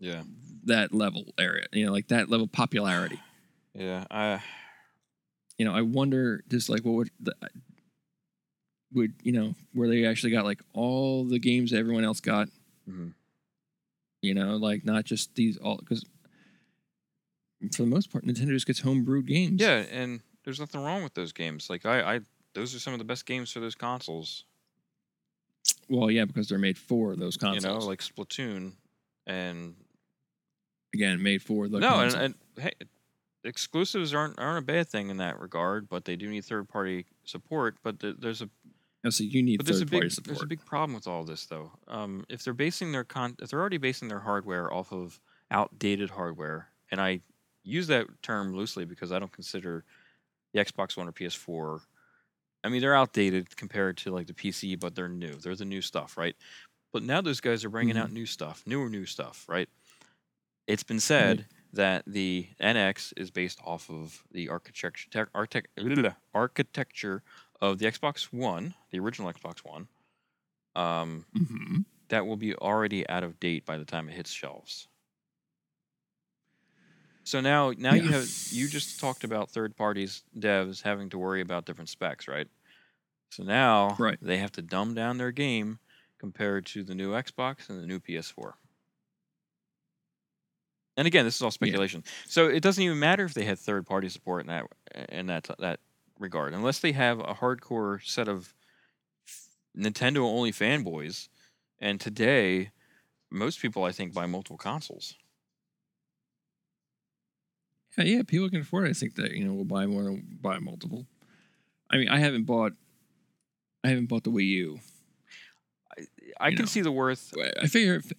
Speaker 2: Yeah.
Speaker 1: that level area. You know, like that level popularity.
Speaker 2: Yeah. I
Speaker 1: you know, I wonder just like what would the, would you know where they actually got like all the games that everyone else got.
Speaker 2: Mhm.
Speaker 1: You know, like not just these all because for the most part, Nintendo just gets homebrewed games.
Speaker 2: Yeah, and there's nothing wrong with those games. Like I, I those are some of the best games for those consoles.
Speaker 1: Well, yeah, because they're made for those consoles.
Speaker 2: You know, like Splatoon and
Speaker 1: Again, made for the
Speaker 2: no, and, and hey, exclusives aren't aren't a bad thing in that regard, but they do need third party support. But th- there's a
Speaker 1: so you need
Speaker 2: but
Speaker 1: third party
Speaker 2: big
Speaker 1: support.
Speaker 2: there's a big problem with all this though. Um, if they're basing their con if they're already basing their hardware off of outdated hardware, and I use that term loosely because I don't consider the Xbox One or PS4. I mean, they're outdated compared to like the PC, but they're new. They're the new stuff, right? But now those guys are bringing out new stuff, newer new stuff, right? It's been said that the NX is based off of the architecture tech- architect- architecture of the Xbox One, the original Xbox One. Um,
Speaker 1: Mhm.
Speaker 2: that will be already out of date by the time it hits shelves. So now, now you have you just talked about third parties devs having to worry about different specs, right? So now
Speaker 1: Right.
Speaker 2: they have to dumb down their game compared to the new Xbox and the new PS4. And again, this is all speculation. So it doesn't even matter if they had third party support in that in that that regard, unless they have a hardcore set of Nintendo only fanboys. And today, most people I think buy multiple consoles.
Speaker 1: Yeah, yeah, people can afford it. I think that you know we'll buy more than buy multiple. I mean, I haven't bought, I haven't bought the Wii U.
Speaker 2: I
Speaker 1: You
Speaker 2: can
Speaker 1: know.
Speaker 2: see the worth
Speaker 1: I figure if,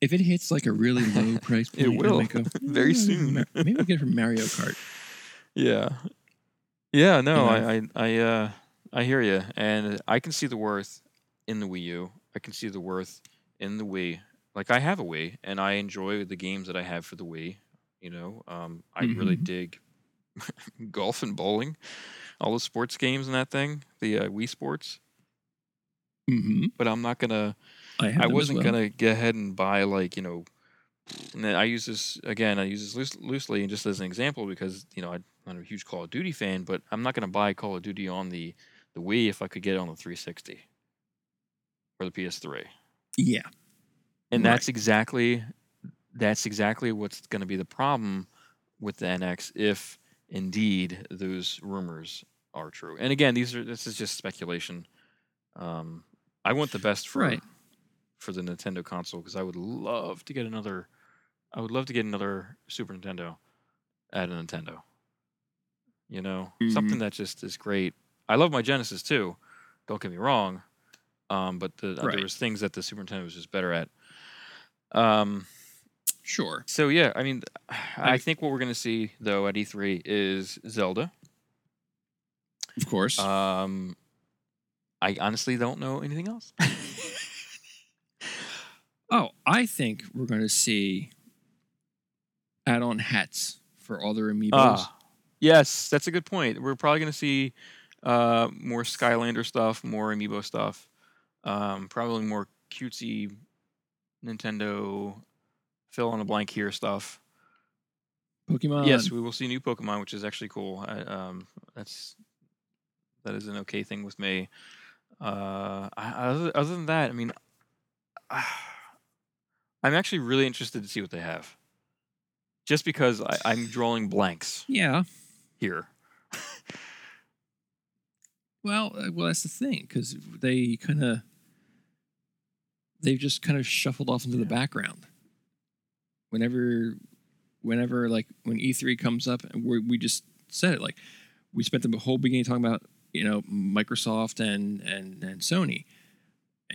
Speaker 1: if it hits like a really low price
Speaker 2: It
Speaker 1: point, I
Speaker 2: will,
Speaker 1: go,
Speaker 2: very
Speaker 1: "Hmm,
Speaker 2: soon."
Speaker 1: Maybe we'll get it from Mario Kart.
Speaker 2: Yeah. Yeah, no,
Speaker 1: know?
Speaker 2: I I I uh I hear you and I can see the worth in the Wii U. I can see the worth in the Wii. Like I have a Wii and I enjoy the games that I have for the Wii, you know. Um I really
Speaker 1: Mhm.
Speaker 2: dig golf and bowling. All the sports games and that thing, the uh, Wii Sports,
Speaker 1: Mm-hmm.
Speaker 2: but I'm not going to
Speaker 1: I
Speaker 2: I wasn't
Speaker 1: well.
Speaker 2: gonna get ahead and buy like you know. And I use this again. I use this loose, loosely and just as an example because you know I'm a huge Call of Duty fan, but I'm not gonna buy Call of Duty on the the Wii if I could get it on the 360 or the PS3.
Speaker 1: Yeah,
Speaker 2: And
Speaker 1: Right.
Speaker 2: that's exactly that's exactly what's gonna be the problem with the NX if indeed those rumors are true. And again, these are this is just speculation. Um, I want the best for
Speaker 1: Right.
Speaker 2: for the Nintendo console because I would love to get another. I would love to get another Super Nintendo at a Nintendo. You know, something that just is great. I love my Genesis too. Don't get me wrong, um, but the, uh,
Speaker 1: Right.
Speaker 2: there was things that the Super Nintendo was just better at. Um,
Speaker 1: sure.
Speaker 2: so yeah, I mean, I think what we're gonna see though at E3 is Zelda.
Speaker 1: Of course.
Speaker 2: Um, I honestly don't know anything else.
Speaker 1: oh, I think we're going to see add-on hats for all their amiibos.
Speaker 2: Ah, yes, that's a good point. We're probably going to see uh, more Skylander stuff, more Amiibo stuff, um, probably more cutesy Nintendo fill in a blank here stuff.
Speaker 1: Pokemon.
Speaker 2: Yes, we will see new Pokemon, which is actually cool. I, um, that's that is an okay thing with me. Uh, I, other, other than that, I mean, I'm actually really interested to see what they have. Just because I, I'm drawing blanks
Speaker 1: Yeah.
Speaker 2: here.
Speaker 1: Well, uh, well, that's the thing because they kind of they've just kind of shuffled off into the background. Whenever, whenever like when E3 comes up, and we we just said it like we spent the whole beginning talking about you know Microsoft and and and Sony,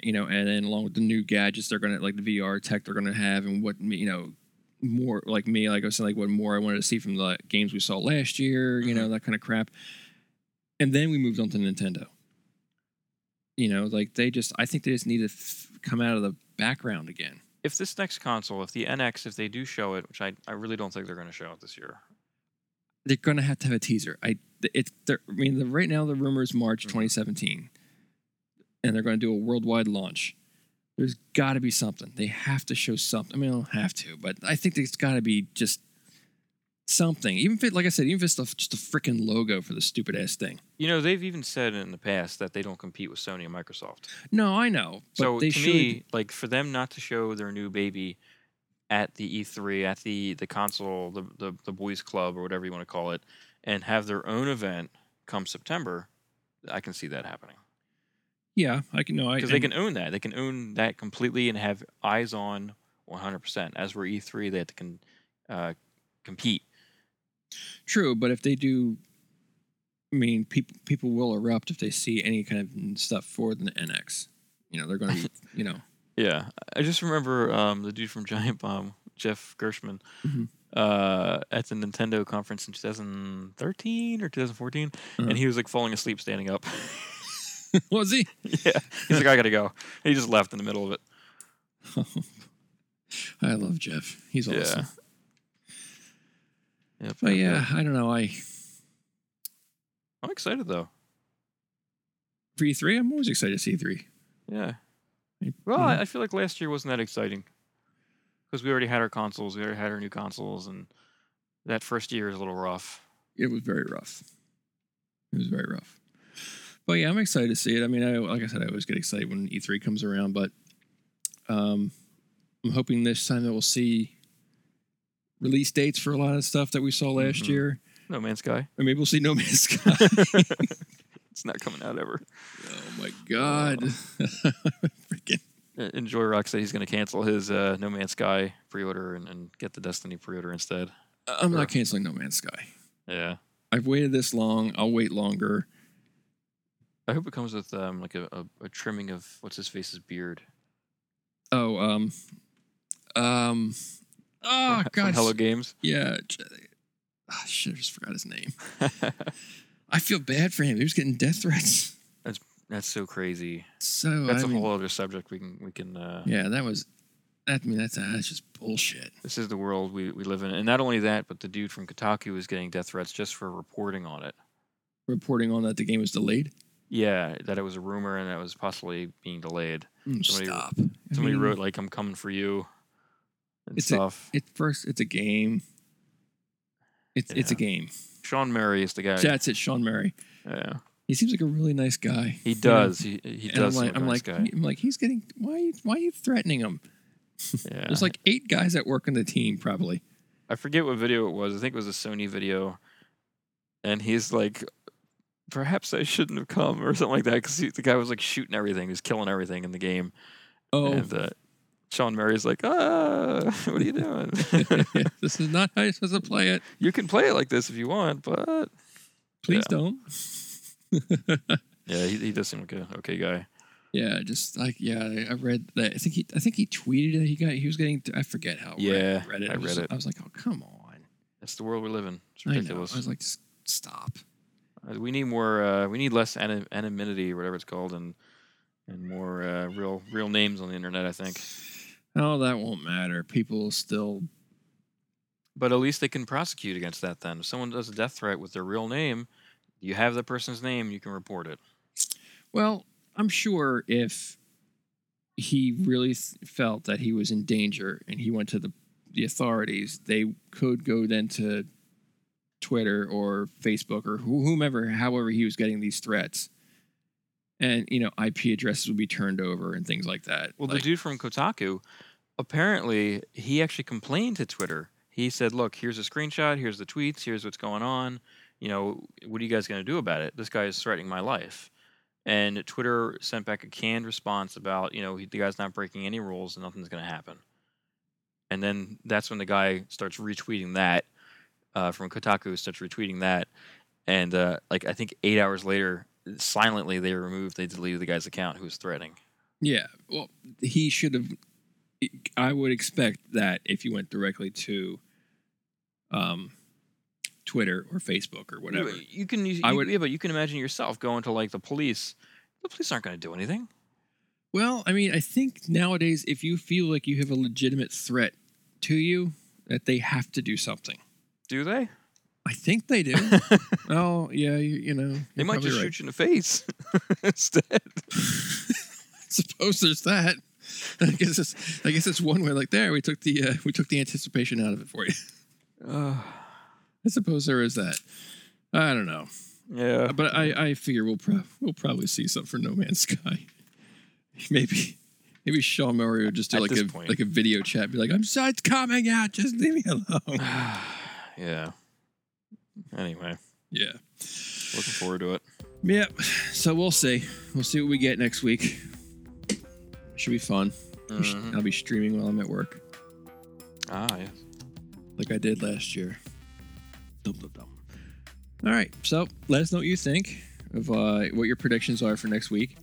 Speaker 1: you know, and then along with the new gadgets they're gonna like the VR tech they're gonna have and what you know more like me like I was saying like what more I wanted to see from the games we saw last year, you know mm-hmm. that kind of crap and then we moved on to Nintendo. You know, like they just, I think they just need to f- come out of the background again.
Speaker 2: If this next console, if the NX, if they do show it, which I, I really don't think they're going to show it this year.
Speaker 1: They're gonna have to have a teaser. I, they're- I mean, the, right now the rumor is March
Speaker 2: Mhm.
Speaker 1: 2017, and they're going to do a worldwide launch. There's got to be something. They have to show something. I mean, they don't have to, but I think there's got to be just something. Even if it, like I said, even if it's the, just a freaking logo for the stupid ass thing.
Speaker 2: You know, they've even said in the past that they don't compete with Sony and Microsoft.
Speaker 1: No, I know,
Speaker 2: so
Speaker 1: they
Speaker 2: to
Speaker 1: should.
Speaker 2: me, like for them not to show their new baby at the E3, at the the console, the the, the boys club or whatever you want to call it, and have their own event come September, I can see that happening
Speaker 1: yeah, I can know. I
Speaker 2: because they can own that. They can own that completely and have eyes on 100%. As we're E3, they have to con, uh, compete.
Speaker 1: True, but if they do, I mean, people people will erupt if they see any kind of stuff for the NX. You know, they're going to be, you know,
Speaker 2: Yeah, I just remember um, the dude from Giant Bomb, Jeff Gerstmann,
Speaker 1: Mhm.
Speaker 2: uh, at the Nintendo conference in 2013 or 2014,
Speaker 1: Uh-huh.
Speaker 2: and he was like falling asleep standing up.
Speaker 1: was he?
Speaker 2: yeah, he's like, I gotta go. He just left in the middle of it.
Speaker 1: I love Jeff. He's
Speaker 2: Yeah. Yep,
Speaker 1: But yeah. I don't know. I
Speaker 2: I'm excited though.
Speaker 1: for E3, I'm always excited to see E3.
Speaker 2: Yeah.
Speaker 1: I-
Speaker 2: Well, I, I feel like last year wasn't that exciting because we already had our consoles, we already had our new consoles, and that first year is a little rough.
Speaker 1: it was very rough. It was very rough. But yeah, I'm excited to see it. I mean, I, like I said, I always get excited when E3 comes around, but um, I'm hoping this time that we'll see release dates for a lot of stuff that we saw last
Speaker 2: Mhm.
Speaker 1: year.
Speaker 2: No Man's Sky.
Speaker 1: Or maybe we'll see No Man's Sky.
Speaker 2: It's not coming out ever.
Speaker 1: oh my god. Freaking.
Speaker 2: Uh, Enjoy Rock said he's going to cancel his uh, No Man's Sky pre-order and, and get the Destiny pre-order instead.
Speaker 1: I'm
Speaker 2: Sure.
Speaker 1: not canceling No Man's Sky.
Speaker 2: Yeah.
Speaker 1: I've waited this long. I'll wait longer.
Speaker 2: I hope it comes with um, like a, a, a trimming of what's his face's beard.
Speaker 1: Oh, um, um, oh god,
Speaker 2: Hello Games.
Speaker 1: yeah. Ah, shit, I just forgot his name. I feel bad for him. He was getting death threats.
Speaker 2: That's that's so crazy.
Speaker 1: So
Speaker 2: That's
Speaker 1: I
Speaker 2: a
Speaker 1: mean,
Speaker 2: whole other subject. We can we can. Uh,
Speaker 1: yeah, that was. That, I mean, that's that's just bullshit.
Speaker 2: This is the world we, we live in, and not only that, but the dude from Kotaku was getting death threats just for reporting on it.
Speaker 1: Reporting on that the game was delayed.
Speaker 2: Yeah, that it was a rumor and that it was possibly being delayed.
Speaker 1: Mm,
Speaker 2: Somebody-
Speaker 1: stop. I
Speaker 2: Somebody
Speaker 1: mean,
Speaker 2: wrote like, "I'm coming for you," and
Speaker 1: It's a- It first, it's a game. It's it's a game.
Speaker 2: Sean Murray is the guy.
Speaker 1: That's it, Sean Murray.
Speaker 2: Yeah,
Speaker 1: He seems like a really nice guy.
Speaker 2: he
Speaker 1: you know?
Speaker 2: does. He he
Speaker 1: And
Speaker 2: does.
Speaker 1: I'm like, I'm
Speaker 2: nice
Speaker 1: like,
Speaker 2: guy.
Speaker 1: I'm like, he's getting. Why? Why are you threatening him?
Speaker 2: yeah.
Speaker 1: There's like eight guys that work on the team, probably.
Speaker 2: I forget what video it was. I think it was a Sony video, and he's like, "Perhaps I shouldn't have come" or something like that because the guy was like shooting everything, he was killing everything in the game.
Speaker 1: Oh,
Speaker 2: And uh, Sean Murray's like, "Ah, what are you doing?
Speaker 1: this is not how you're supposed to play it.
Speaker 2: you can play it like this if you want, but
Speaker 1: Please
Speaker 2: Yeah.
Speaker 1: don't.
Speaker 2: yeah, he, he does seem like a okay guy.
Speaker 1: yeah, just like yeah, I, I read that. I think he, I think he tweeted that he got, he was getting. I forget how.
Speaker 2: Yeah,
Speaker 1: I read it.
Speaker 2: I
Speaker 1: was,
Speaker 2: read it.
Speaker 1: I was like, oh come on.
Speaker 2: That's the world we live in. It's
Speaker 1: I know.
Speaker 2: ridiculous.
Speaker 1: I was like, stop.
Speaker 2: Uh, we need more. Uh, we need less anim- anonymity, or whatever it's called, and and more uh, real real names on the internet. I think.
Speaker 1: Oh, that won't matter. People will still.
Speaker 2: But at least they can prosecute against that. Then, if someone does a death threat with their real name, you have the person's name, you can report it.
Speaker 1: Well, I'm sure if he really th- felt that he was in danger and he went to the the authorities, they could go then to Twitter or Facebook or wh- whomever, however he was getting these threats, and you know IP addresses would be turned over and things like that.
Speaker 2: Well,
Speaker 1: Like,
Speaker 2: the dude from Kotaku, apparently, he actually complained to Twitter. He said, "Look, here's a screenshot. Here's the tweets. Here's what's going on. You know, what are you guys going to do about it? This guy is threatening my life." And Twitter sent back a canned response about, you know, he, the guy's not breaking any rules and nothing's going to happen. And then that's when the guy starts retweeting that uh, from Kotaku starts retweeting that, and uh, like I think eight hours later, silently they removed, they deleted the guy's account who was threatening.
Speaker 1: yeah, well, he should have. I would expect that if you went directly to, um, Twitter or Facebook or whatever.
Speaker 2: You can, you,
Speaker 1: I would-
Speaker 2: yeah, but you can imagine yourself going to like the police. The police aren't going to do anything.
Speaker 1: Well, I mean, I think nowadays, if you feel like you have a legitimate threat to you, that they have to do something.
Speaker 2: Do they?
Speaker 1: I think they do. oh, yeah, you, you know,
Speaker 2: They might just
Speaker 1: right.
Speaker 2: shoot you in the face instead.
Speaker 1: Suppose there's that. I guess it's, I guess it's one way. Like there, we took the uh, we took the anticipation out of it for you.
Speaker 2: Uh,
Speaker 1: I suppose there is that. I don't know,
Speaker 2: yeah,
Speaker 1: but I, I figure we'll pro- we'll probably see something for No Man's Sky. Maybe maybe Sean Murray would just do
Speaker 2: At
Speaker 1: like a
Speaker 2: point.
Speaker 1: like a video chat, be like, "I'm sorry, it's coming out. Just leave me alone."
Speaker 2: yeah. Anyway,
Speaker 1: yeah.
Speaker 2: looking forward to it.
Speaker 1: Yep. So we'll see. We'll see what we get next week. Should be fun.
Speaker 2: Mhm.
Speaker 1: I'll be streaming while I'm at work,
Speaker 2: Ah, yes.
Speaker 1: like I did last year. Dum, dum, dum. All right. So let us know what you think of uh, what your predictions are for next week,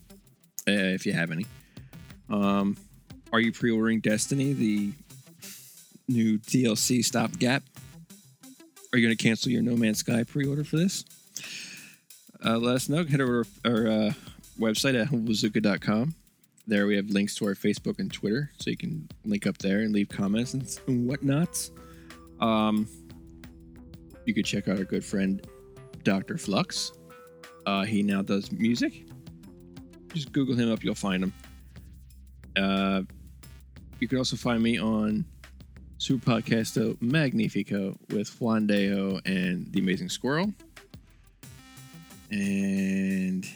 Speaker 1: uh, if you have any. Um, are you pre-ordering Destiny, the new DLC stopgap? Are you going to cancel your No Man's Sky pre-order for this? Uh, let us know. Head over to our uh, website at humblebazooka.com. There we have links to our Facebook and Twitter, so you can link up there and leave comments and, and whatnot. Um, you could check out our good friend Dr. Flux. Uh, he now does music. Just Google him up, you'll find him. Uh, you can also find me on Super Podcasto Magnifico with Juan Dejo and The Amazing Squirrel. And is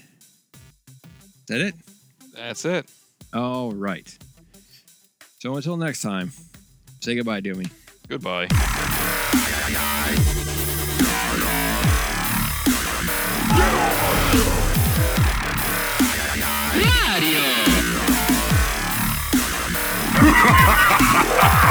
Speaker 1: that it?
Speaker 2: That's it.
Speaker 1: All right. So until next time, say goodbye
Speaker 3: to me. Goodbye. Mario!